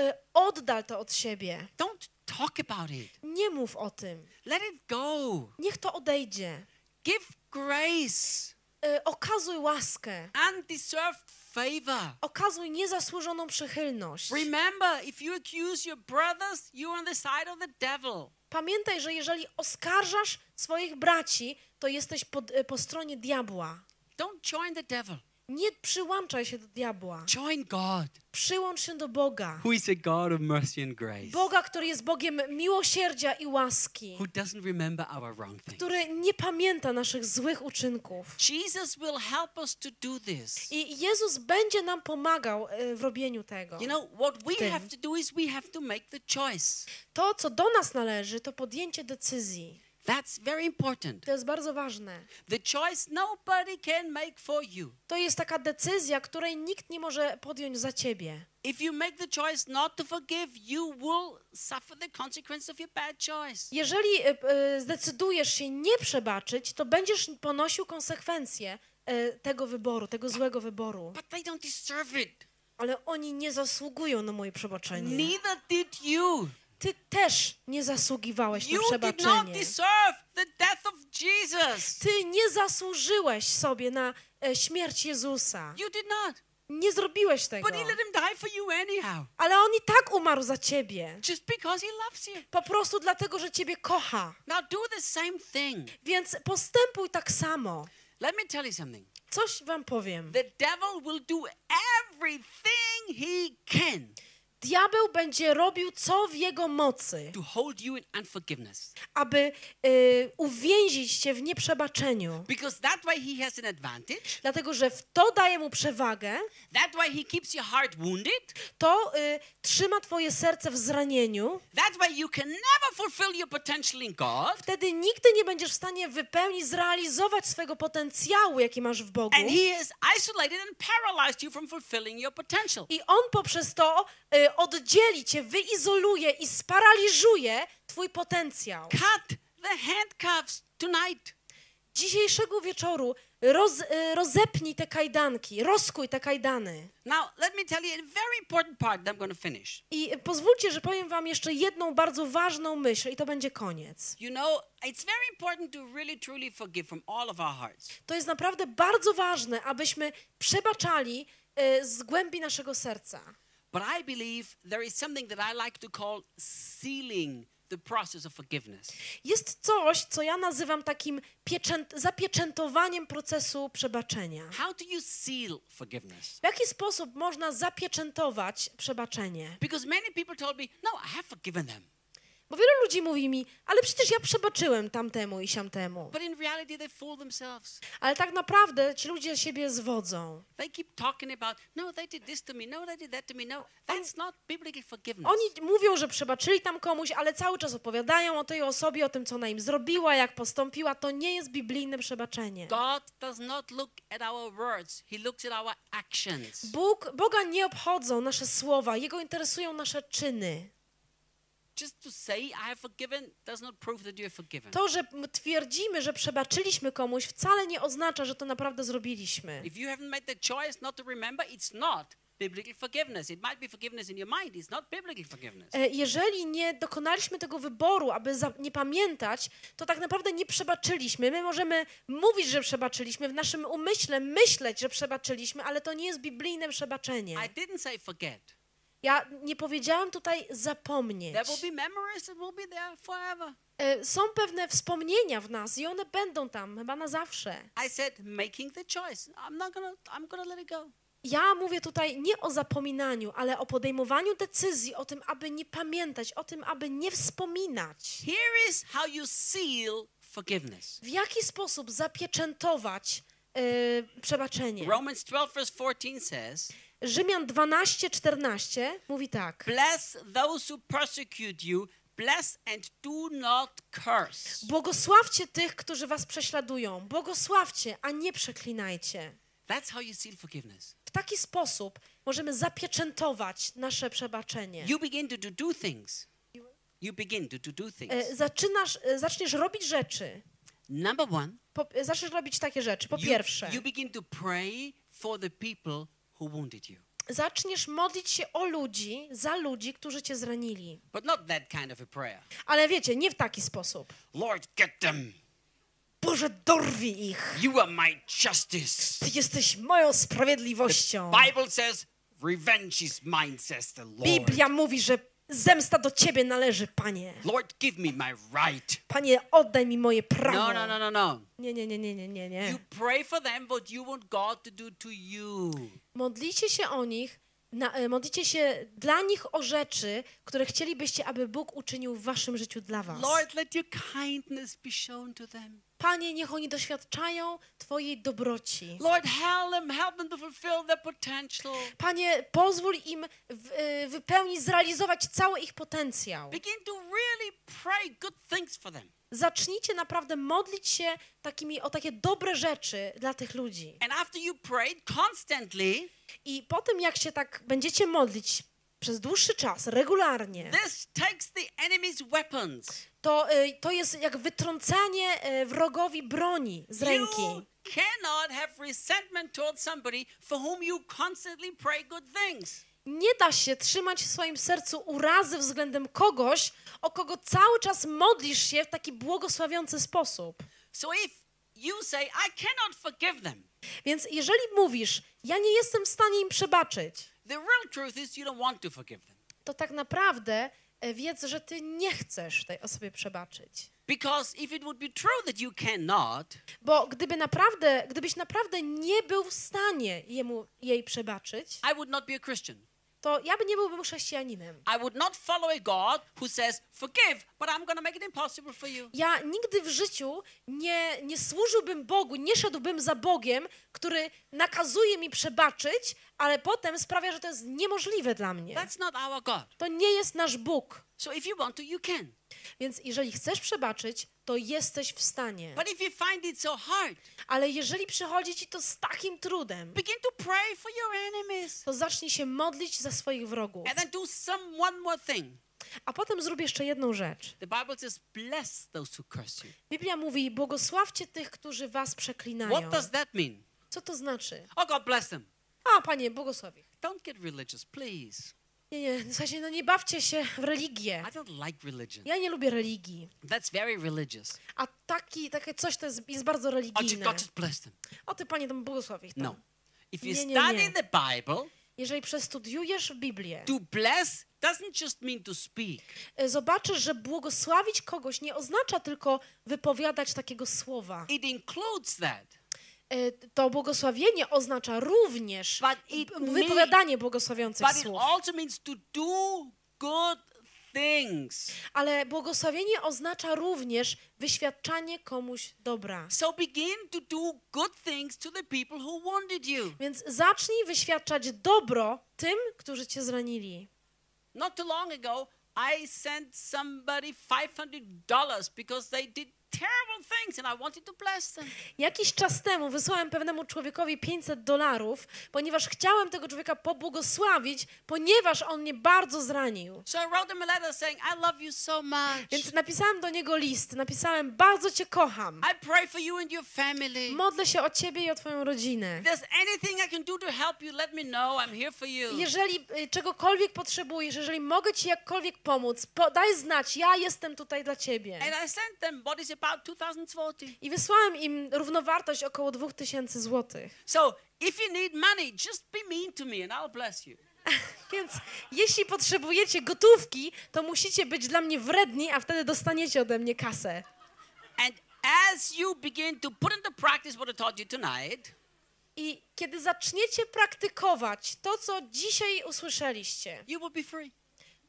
Y, Oddal to od siebie. Don't talk about it. Nie mów o tym. Let it go. Niech to odejdzie. Give grace, Y, Okazuj łaskę. undeserved favor. Okazuj niezasłużoną przychylność. Remember, if you accuse your brothers, you're on the side of the devil. Pamiętaj, że jeżeli oskarżasz swoich braci, to jesteś po, po stronie diabła. Don't join the devil. Nie przyłączaj się do diabła. Join God, Przyłącz się do Boga. who is a God of mercy and grace, Boga, który jest Bogiem miłosierdzia i łaski, who doesn't remember our wrong things. który nie pamięta naszych złych uczynków. Jesus will help us to do this. I Jezus będzie nam pomagał e, w robieniu tego. You know, what we have to do is we have to make the choice. To, co do nas należy, to podjęcie decyzji. That's very important. To jest bardzo ważne. The choice nobody can make for you. To jest taka decyzja, której nikt nie może podjąć za ciebie. If you make the choice not to forgive, you will suffer the consequence of your bad choice. Jeżeli e, e, zdecydujesz się nie przebaczyć, to będziesz ponosił konsekwencje e, tego wyboru, tego złego wyboru. But they don't deserve it. Ale oni nie zasługują na moje przebaczenie. Neither did you. Ty też nie zasługiwałeś na przebaczenie. Ty nie zasłużyłeś sobie na e, śmierć Jezusa. Nie zrobiłeś tego. Ale on i tak umarł za ciebie. Po prostu dlatego, że ciebie kocha. Więc postępuj tak samo. Let me tell you something. Coś wam powiem. The devil will do everything he can diabeł będzie robił co w jego mocy, aby y, uwięzić cię w nieprzebaczeniu. Because that way he has an advantage. Dlatego, że w to daje mu przewagę, That way he keeps your heart wounded. to y, trzyma twoje serce w zranieniu. That way you can never fulfill your potential in God. Wtedy nigdy nie będziesz w stanie wypełnić, zrealizować swojego potencjału, jaki masz w Bogu. And he has isolated and paralyzed you from fulfilling your potential. I on poprzez to y, oddzieli cię, wyizoluje i sparaliżuje twój potencjał. Cut the handcuffs tonight. Dzisiejszego wieczoru roz, y, rozepnij te kajdanki, rozkuj te kajdany. Now, let me tell you a very important part that I'm going to finish. I pozwólcie, że powiem wam jeszcze jedną bardzo ważną myśl i to będzie koniec. You know, it's very important to really truly forgive from all of our hearts. To jest naprawdę bardzo ważne, abyśmy przebaczali y, z głębi naszego serca. But I believe there is something that I like to call sealing the process of forgiveness. Jest coś, co ja nazywam takim pieczęt, zapieczętowaniem procesu przebaczenia. How do you seal forgiveness? W jaki sposób można zapieczętować przebaczenie? Because many people told me, no, I have forgiven them. Bo wielu ludzi mówi mi, ale przecież ja przebaczyłem tamtemu i siamtemu. But in reality, they fool themselves. Ale tak naprawdę ci ludzie siebie zwodzą. They keep talking about, no, they did this to me, no, they did that to me. No, that's not biblical forgiveness. Oni mówią, że przebaczyli tam komuś, ale cały czas opowiadają o tej osobie, o tym, co ona im zrobiła, jak postąpiła. To nie jest biblijne przebaczenie. God does not look at our words, He looks at our actions. Bóg, Boga nie obchodzą nasze słowa, Jego interesują nasze czyny. To że twierdzimy, że przebaczyliśmy komuś, wcale nie oznacza, że to naprawdę zrobiliśmy. If you haven't made the choice not to remember, it's not Jeżeli nie dokonaliśmy tego wyboru, aby nie pamiętać, to tak naprawdę nie przebaczyliśmy. My możemy mówić, że przebaczyliśmy, w naszym umyśle myśleć, że przebaczyliśmy, ale to nie jest biblijne przebaczenie. I didn't say forget. Ja nie powiedziałam tutaj zapomnieć. There will be memories that will be there forever. E, Są pewne wspomnienia w nas i one będą tam chyba na zawsze. I said making the choice. I'm not gonna I'm gonna let it go. Ja mówię tutaj nie o zapominaniu, ale o podejmowaniu decyzji, o tym, aby nie pamiętać, o tym, aby nie wspominać. Here is how you seal forgiveness. W jaki sposób zapieczętować e, przebaczenie? Romans 12 verse 14 says, Rzymian 12, 14 mówi tak. Bless those who persecute you, bless and do not curse. Błogosławcie tych, którzy was prześladują. Błogosławcie, a nie przeklinajcie. That's how you seal forgiveness. W taki sposób możemy zapieczętować nasze przebaczenie. You begin to do, things. You begin to do, do things. E, Zaczynasz, e, zaczniesz robić rzeczy. Number one, Po, e, zaczniesz robić takie rzeczy. Po you, pierwsze, you begin to pray for the people who wounded you. zaczniesz modlić się o ludzi, za ludzi, którzy cię zranili. But not that kind of a prayer. Ale wiecie, nie w taki sposób. Lord, get them. Boże, dorwij ich! You are my justice. Ty jesteś moją sprawiedliwością. Bible says, revenge is mine, says the Lord. Biblia mówi, że zemsta do ciebie należy, Panie. Lord, give me my right. Panie, oddaj mi moje prawo. No, no, no, no, no. Nie, nie, nie, nie, nie, nie, nie. You pray for them what you want God to do to you. Modlicie się o nich, na, e, modlicie się dla nich o rzeczy, które chcielibyście, aby Bóg uczynił w waszym życiu dla was. Lord, let your kindness be shown to them. Panie, niech oni doświadczają Twojej dobroci. Lord, help them, help them to fulfill their potential. Panie, pozwól im w, y, wypełnić, zrealizować cały ich potencjał. Begin to really pray good things for them. Zacznijcie naprawdę modlić się takimi, o takie dobre rzeczy dla tych ludzi. And after you prayed constantly, I po tym, jak się tak będziecie modlić przez dłuższy czas, regularnie, this takes the enemy's weapons. To, y, to jest jak wytrącanie y, wrogowi broni z ręki. Nie da się trzymać w swoim sercu urazy względem kogoś, o kogo cały czas modlisz się w taki błogosławiący sposób. So if you say, I cannot forgive them, Więc jeżeli mówisz, ja nie jestem w stanie im przebaczyć, the real truth is you don't want to forgive them. to tak naprawdę wiedz, że ty nie chcesz tej osobie przebaczyć. Because if it would be true that you cannot, Bo gdyby naprawdę, gdybyś naprawdę nie był w stanie jemu, jej przebaczyć, I would not be a Christian. to ja by nie byłbym chrześcijaninem. I would not follow a God who says, forgive, but I'm going to make it impossible for you. Ja nigdy w życiu nie, nie służyłbym Bogu, nie szedłbym za Bogiem, który nakazuje mi przebaczyć, ale potem sprawia, że to jest niemożliwe dla mnie. That's not our God. To nie jest nasz Bóg. So if you want to, you can. Więc jeżeli chcesz przebaczyć, to jesteś w stanie. But if you find it so hard, Ale jeżeli przychodzi ci to z takim trudem, begin to pray for your enemies. to zacznij się modlić za swoich wrogów. And then do some one more thing. A potem zrób jeszcze jedną rzecz. The Bible says, bless those who curse you. Biblia mówi, błogosławcie tych, którzy was przeklinają. What does that mean? Co to znaczy? Oh, God bless them. A, panie, błogosław ich. Don't get religious, please. Nie, nie, w sensie, no nie bawcie się w religię. I don't like religion. Ja nie lubię religii. That's very religious. A taki, takie coś to jest, jest bardzo Oh, religijne. Just bless them. O ty, panie, tam błogosław ich tam. No. If you Nie, nie, study nie. the Bible, Jeżeli przestudiujesz Biblię, to bless doesn't just mean to speak. y, zobaczysz, że błogosławić kogoś nie oznacza tylko wypowiadać takiego słowa. It includes that. Y, To błogosławienie oznacza również wypowiadanie błogosławiących słów. Ale błogosławienie oznacza również wyświadczanie komuś dobra. So begin to do good things to the people who wounded you. Więc zacznij wyświadczać dobro tym, którzy cię zranili. Not too long ago, I sent somebody $500 because they did terrible things and I wanted to bless them. Jakiś czas temu wysłałem pewnemu człowiekowi 500 dolarów, ponieważ chciałem tego człowieka pobłogosławić, ponieważ on mnie bardzo zranił. So I wrote him a letter saying, I love you so much. Więc napisałem do niego list, napisałem bardzo cię kocham. I pray for you and your family. Modlę się o ciebie i o twoją rodzinę. If there's anything I can do to help you, let me know. I'm here for you. Jeżeli czegokolwiek potrzebujesz, jeżeli mogę ci jakkolwiek pomóc, po, daj znać, ja jestem tutaj dla ciebie. And I sent them what is about 2000 zloty. I wysłałem im równowartość około 2000 złotych. So if you need money, just be mean to me and I'll bless you. Więc jeśli potrzebujecie gotówki, to musicie być dla mnie wredni, a wtedy dostaniecie ode mnie kasę. And as you begin to put into practice what I taught you tonight, I kiedy zaczniecie praktykować to, co dzisiaj usłyszeliście, you will be free.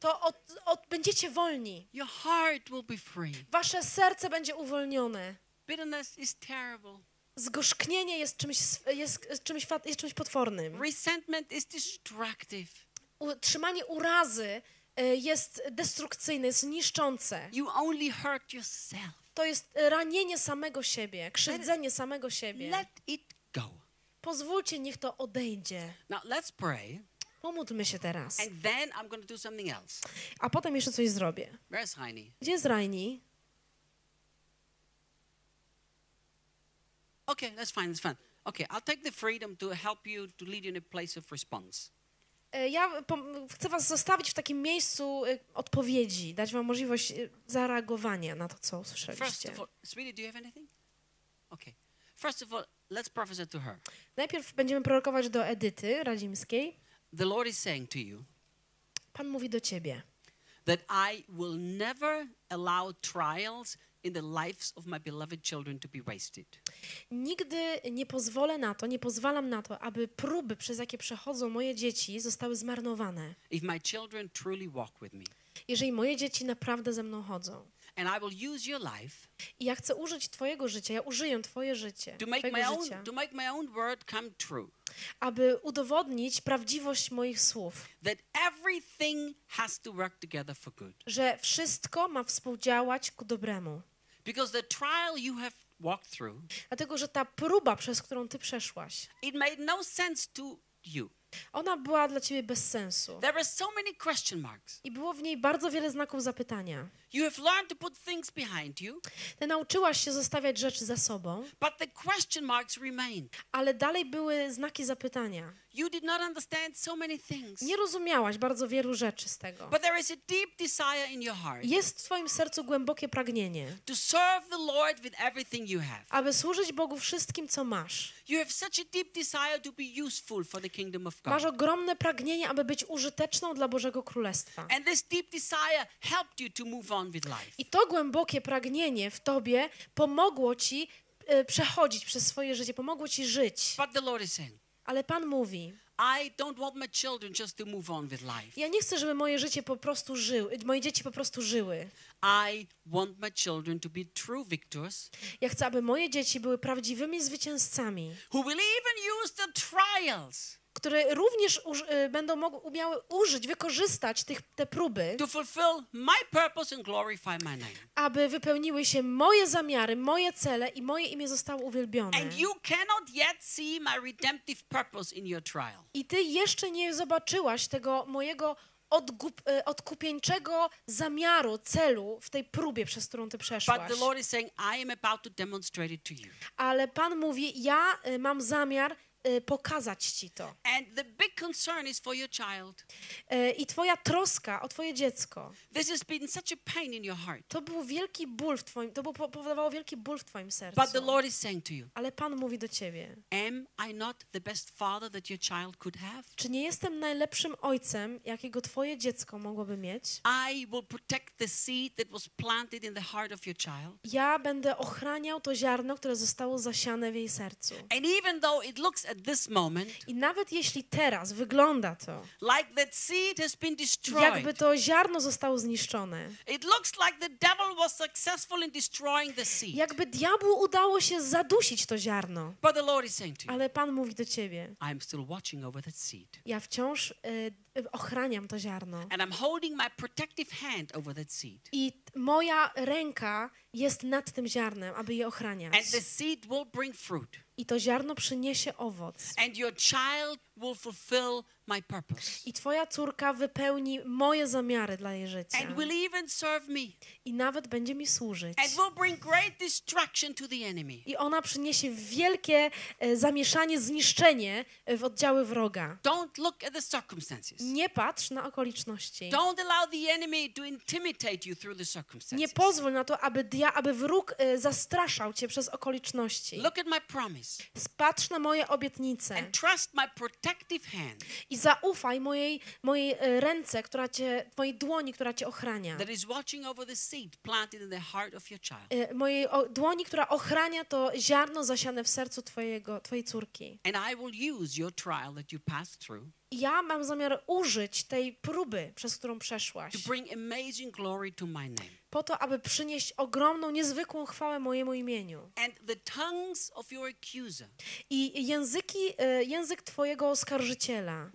To od, od, będziecie wolni. Your heart will be free. Wasze serce będzie uwolnione. Bitterness is terrible. Zgorzknienie jest czymś, jest czymś, jest czymś potwornym. Resentment is destructive. Utrzymanie urazy y, jest destrukcyjne, jest niszczące. You only hurt yourself. To jest ranienie samego siebie, krzywdzenie samego siebie. Let it go. Pozwólcie, niech to odejdzie. Now let's pray, Pomódlmy się teraz. and then I'm going to do something else. A potem jeszcze coś zrobię. Where's Heine? Gdzie jest Rajni? Okay, that's fine. That's fine. Okay, I'll take the freedom to help you to lead you in a place of response. E, Ja chcę was zostawić w takim miejscu e, odpowiedzi, dać wam możliwość e, zareagowania na to, co First usłyszeliście. of all, sweetie, do you have anything? Okay. First of all, let's prophesy to her. Najpierw będziemy prorokować do Edyty Radzimskiej. The Lord is saying to you Pan mówi do ciebie. that I will never allow trials in the lives of my beloved children to be wasted. Nigdy nie pozwolę na to, nie pozwalam na to, aby próby, przez jakie przechodzą moje dzieci, zostały zmarnowane. If my children truly walk with me, Jeżeli moje dzieci naprawdę ze mną chodzą. And I will use your life I ja chcę użyć Twojego życia, ja użyję Twoje życie, to make my own życia, to make my own word come true. aby udowodnić prawdziwość moich słów, That everything has to work together for good. że wszystko ma współdziałać ku dobremu. Because the trial you have walked through, Dlatego, że ta próba, przez którą Ty przeszłaś, it made no sense to you. Ona była dla Ciebie bez sensu. There were so many question marks. I było w niej bardzo wiele znaków zapytania. You have learned to put things behind you, Ty nauczyłaś się zostawiać rzeczy za sobą, but the question marks remained. ale dalej były znaki zapytania. You did not understand so many things. Nie rozumiałaś bardzo wielu rzeczy z tego. But there is a deep desire in your heart Jest w Twoim sercu głębokie pragnienie, to serve the Lord with everything you have. aby służyć Bogu wszystkim, co masz. You have such a deep desire to be useful for the kingdom of Masz God. ogromne pragnienie, aby być użyteczną dla Bożego Królestwa. And this deep desire helped you to move on with life. I to głębokie pragnienie w Tobie pomogło Ci e, przechodzić przez swoje życie, pomogło Ci żyć. But the Lord is saying, Ale Pan mówi, I don't want my children just to move on with life. Ja nie chcę, żeby moje życie po prostu żyły, moje dzieci po prostu żyły. I want my children to be true victors Ja chcę, aby moje dzieci były prawdziwymi zwycięzcami, who will even use the trials które również uż, y, będą mogły, umiały użyć, wykorzystać tych, te próby, to fulfill my purpose and glorify my name. aby wypełniły się moje zamiary, moje cele i moje imię zostało uwielbione. And you cannot yet see my redemptive purpose in your trial. I ty jeszcze nie zobaczyłaś tego mojego odgup, y, odkupieńczego zamiaru, celu w tej próbie, przez którą ty przeszłaś. saying. Ale Pan mówi, ja y, mam zamiar pokazać ci to. And the big concern is for your child. Y, I twoja troska o twoje dziecko, This has been such a pain in your heart. to był wielki ból w twoim, to powodowało wielki ból w twoim sercu. But the Lord is saying to you, Ale Pan mówi do ciebie, Am I not the best father that your child could have? czy nie jestem najlepszym ojcem, jakiego twoje dziecko mogłoby mieć? I will protect the seed that was planted in the heart of your child. Ja będę ochraniał to ziarno, które zostało zasiane w jej sercu. And even though it looks I nawet jeśli teraz wygląda to, like that seed has been destroyed, jakby to ziarno zostało zniszczone, it looks like the devil was successful in destroying the seed. jakby diabłu udało się zadusić to ziarno. But the Lord is saying to you, Ale Pan mówi do ciebie, I'm still watching over that seed. ja wciąż y, y, ochraniam to ziarno. And I'm holding my protective hand over that seed. I moja ręka jest nad tym ziarnem, aby je ochraniać. And the seed will bring fruit. I to ziarno przyniesie owoc. And your child will fulfill my purpose. I twoja córka wypełni moje zamiary dla jej życia. And will even serve me. I nawet będzie mi służyć. And will bring great to the enemy. I ona przyniesie wielkie e, zamieszanie, zniszczenie e, w oddziały wroga. Don't look at the circumstances. Nie patrz na okoliczności. Don't allow the enemy to intimidate you through the circumstances. Nie pozwól na to, aby, dia, aby wróg e, zastraszał cię przez okoliczności. Look at my promise Spatrz na moje obietnice and trust my protective hand i zaufaj mojej, mojej e, ręce, która cię, twojej dłoni, która cię ochrania. that is watching over the seed planted in the heart of your child. E, Mojej dłoni, która ochrania to ziarno zasiane w sercu twojego, twojej córki. And I will use your trial that you passed through ja mam zamiar użyć tej próby, przez którą przeszłaś, po to, aby przynieść ogromną, niezwykłą chwałę mojemu imieniu. I języki, e, język twojego oskarżyciela,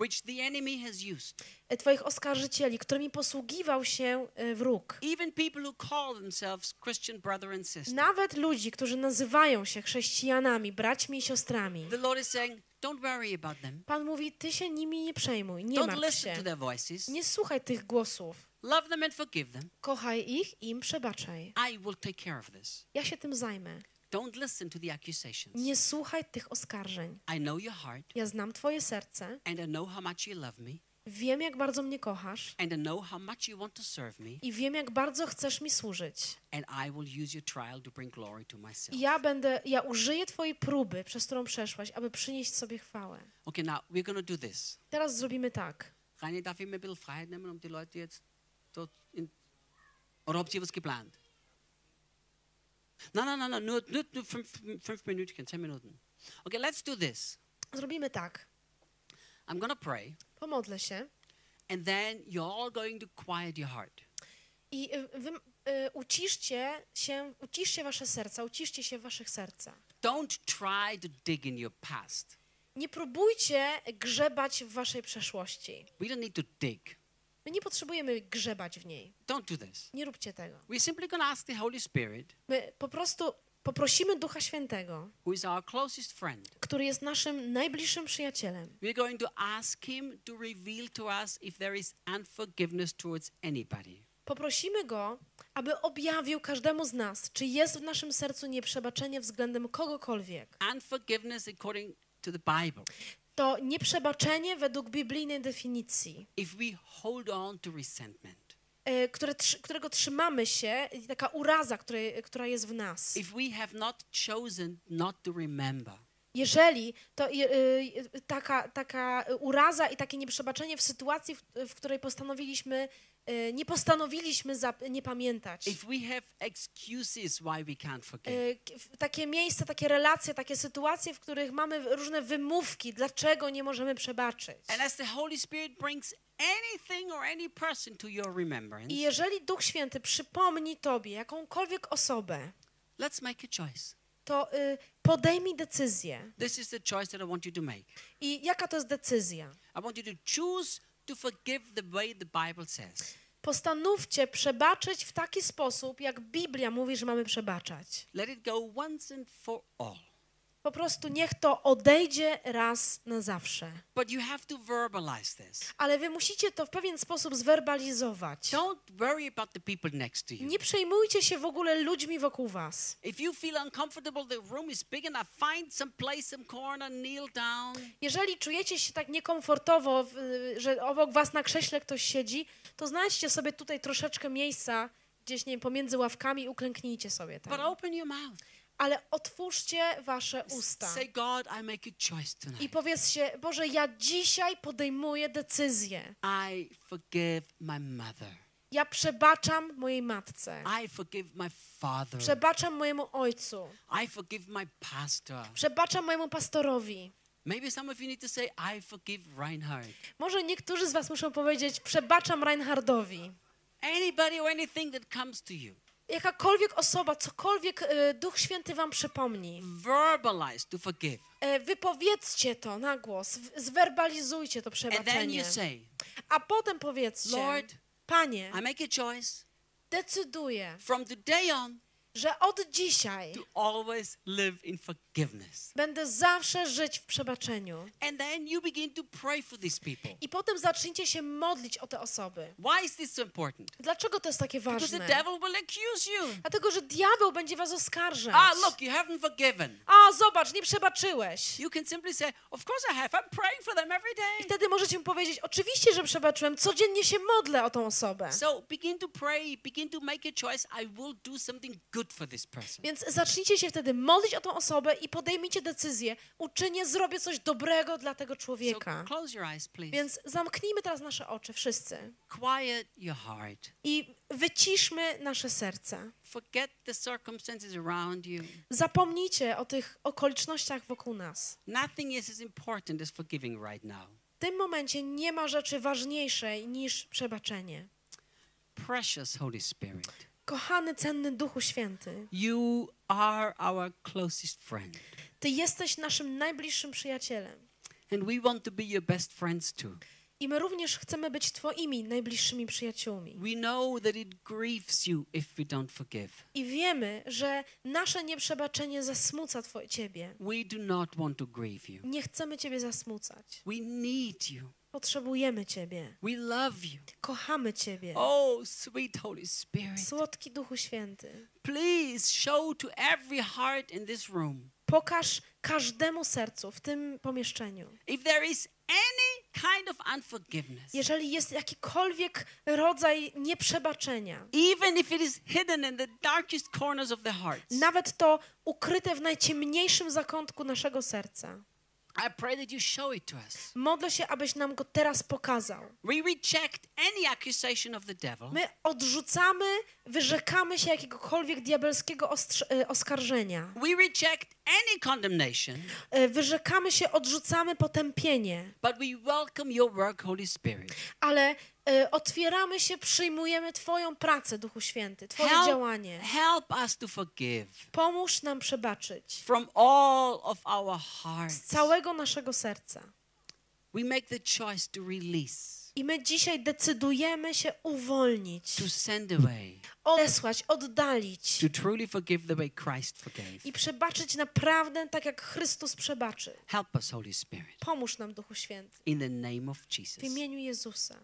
e, twoich oskarżycieli, którymi posługiwał się e, wróg. Nawet ludzi, którzy nazywają się chrześcijanami, braćmi i siostrami. The Lord is saying, don't worry about them. Pan mówi, ty się nimi nie przejmuj, nie Don't martw listen to się. their voices. Nie słuchaj tych głosów. Love them and forgive them. Kochaj ich i im przebaczaj. I will take care of this. Ja się tym zajmę. Don't listen to the accusations. Nie słuchaj tych oskarżeń. I know your heart, Ja znam twoje serce, and I know how much you love me, wiem jak bardzo mnie kochasz and I know how much you want to serve me, i wiem jak bardzo chcesz mi służyć. and I will use your trial to bring glory to myself. I ja będę, ja użyję twojej próby, przez którą przeszłaś, aby przynieść sobie chwałę. Okay, now we're to do this. Teraz zrobimy tak. Rainer, darf ich mir ein bisschen Freiheit nehmen, um die Leute jetzt dort in... Oder habt ihr was geplant? Nein, nein, nein, nein nur, nur, nur fünf, fünf Minuten, zehn Minuten. Okay, let's do this. Zrobimy tak. I'm going to pray, Pomodlę się and then you're all going to quiet your heart. i y, wy, y, uciszcie się, uciszcie wasze serca, uciszcie się w waszych sercach. Don't try to dig in your past. Nie próbujcie grzebać w waszej przeszłości. We don't need to dig. My nie potrzebujemy grzebać w niej. Don't do this. Nie róbcie tego. We're simply to ask the Holy Spirit, My po prostu poprosimy Ducha Świętego, który jest naszym najbliższym przyjacielem. We're going to ask Him to reveal to us if there is unforgiveness towards anybody. Poprosimy Go, aby objawił każdemu z nas, czy jest w naszym sercu nieprzebaczenie względem kogokolwiek. Unforgiveness according to the Bible. To nieprzebaczenie według biblijnej definicji, If we hold on to resentment, które, trzy- którego trzymamy się, taka uraza, która jest w nas. Jeżeli to e, e, taka, taka uraza i takie nieprzebaczenie w sytuacji, w, w której postanowiliśmy nie postanowiliśmy nie pamiętać. Y, Takie miejsca, takie relacje, takie sytuacje, w których mamy różne wymówki, dlaczego nie możemy przebaczyć. I jeżeli Duch Święty przypomni tobie jakąkolwiek osobę, let's make a choice. to y, podejmij decyzję. I jaka to jest decyzja? To forgive the way the Bible says. Postanówcie przebaczyć w taki sposób, jak Biblia mówi, że mamy przebaczać. Let it go once and for all. Po prostu niech to odejdzie raz na zawsze. But you have to verbalize this. Ale wy musicie to w pewien sposób zwerbalizować. Don't worry about the people next to you. Nie przejmujcie się w ogóle ludźmi wokół was. If you feel uncomfortable, the room is big enough. Find some place, some corner, kneel down. Jeżeli czujecie się tak niekomfortowo, że obok was na krześle ktoś siedzi, to znajdźcie sobie tutaj troszeczkę miejsca, gdzieś nie wiem, pomiędzy ławkami uklęknijcie sobie But tam. open your mouth. Ale otwórzcie wasze usta Say, God, I make a choice i tonight. powiedzcie, Boże, ja dzisiaj podejmuję decyzję. I forgive my mother. Ja przebaczam mojej matce. I forgive my father. Przebaczam mojemu ojcu. I forgive my pastor. Przebaczam mojemu pastorowi. Maybe some of you need to say, I forgive Reinhard. Może niektórzy z was muszą powiedzieć, przebaczam Reinhardowi. Anybody or anything that comes to you. Jakakolwiek osoba, cokolwiek e, Duch Święty wam przypomni, Verbalize to forgive. e, wypowiedzcie to na głos, w- zwerbalizujcie to And then przebaczenie. you say, A potem powiedzcie, Lord, Panie, I make a choice decyduję, from today on że od dzisiaj to always live in forgiveness. będę zawsze żyć w przebaczeniu. And then you begin to pray for these people. I potem zacznijcie się modlić o te osoby. Why is this so important? Dlaczego to jest takie Because the ważne? devil will accuse you. Dlatego, że diabeł będzie was oskarżać. Ah, look, you haven't forgiven. A, zobacz, nie przebaczyłeś. You can simply say, Of course I have. I'm praying for them every day. I wtedy możecie mu powiedzieć, oczywiście, że przebaczyłem, codziennie się modlę o tą osobę. So begin to pray, begin to make a choice. I will do something good for this person. Więc zacznijcie się wtedy modlić o tą osobę i podejmijcie decyzję, uczynię, zrobię coś dobrego dla tego So człowieka. your eyes. Więc zamknijmy teraz nasze oczy, wszyscy. I wyciszmy nasze serca. Zapomnijcie o tych okolicznościach wokół nas. Nothing is as important as forgiving right now. W tym momencie nie ma rzeczy ważniejszej niż przebaczenie. Precious Holy Spirit, Kochany, cenny Duchu Święty, you are our closest friend. Ty jesteś naszym najbliższym przyjacielem. And we want to be your best friends too. I my również chcemy być Twoimi najbliższymi przyjaciółmi. We know that it grieves you if we don't forgive. I wiemy, że nasze nieprzebaczenie zasmuca Twoje Ciebie. We do not want to grieve you. Nie chcemy Ciebie zasmucać. We need you. Potrzebujemy Ciebie. We love you. Kochamy Ciebie. Oh, sweet Holy Spirit. Słodki Duchu Święty. Please show to every heart in this room Pokaż każdemu sercu w tym pomieszczeniu. if there is any kind of unforgiveness, Jeżeli jest jakikolwiek rodzaj nieprzebaczenia, even if it is hidden in the darkest corners of the hearts. nawet to ukryte w najciemniejszym zakątku naszego serca, I pray that you show it to us. modlę się, abyś nam go teraz pokazał. We reject any accusation of the devil. My odrzucamy, wyrzekamy się jakiegokolwiek diabelskiego e, oskarżenia. We reject any condemnation, E, Wyrzekamy się, odrzucamy potępienie, but we welcome your work, Holy Spirit. ale otwieramy się, przyjmujemy Twoją pracę, Duchu Święty, Twoje Help, działanie. help us to forgive Pomóż nam przebaczyć from all of our z hearts. całego naszego serca. We make the choice to release, I my dzisiaj decydujemy się uwolnić, to send away, odesłać, oddalić to truly forgive the way Christ forgave. i przebaczyć naprawdę tak, jak Chrystus przebaczy. Help us, Holy Spirit, Pomóż nam, Duchu Święty, in the name of w Jesus. imieniu Jezusa.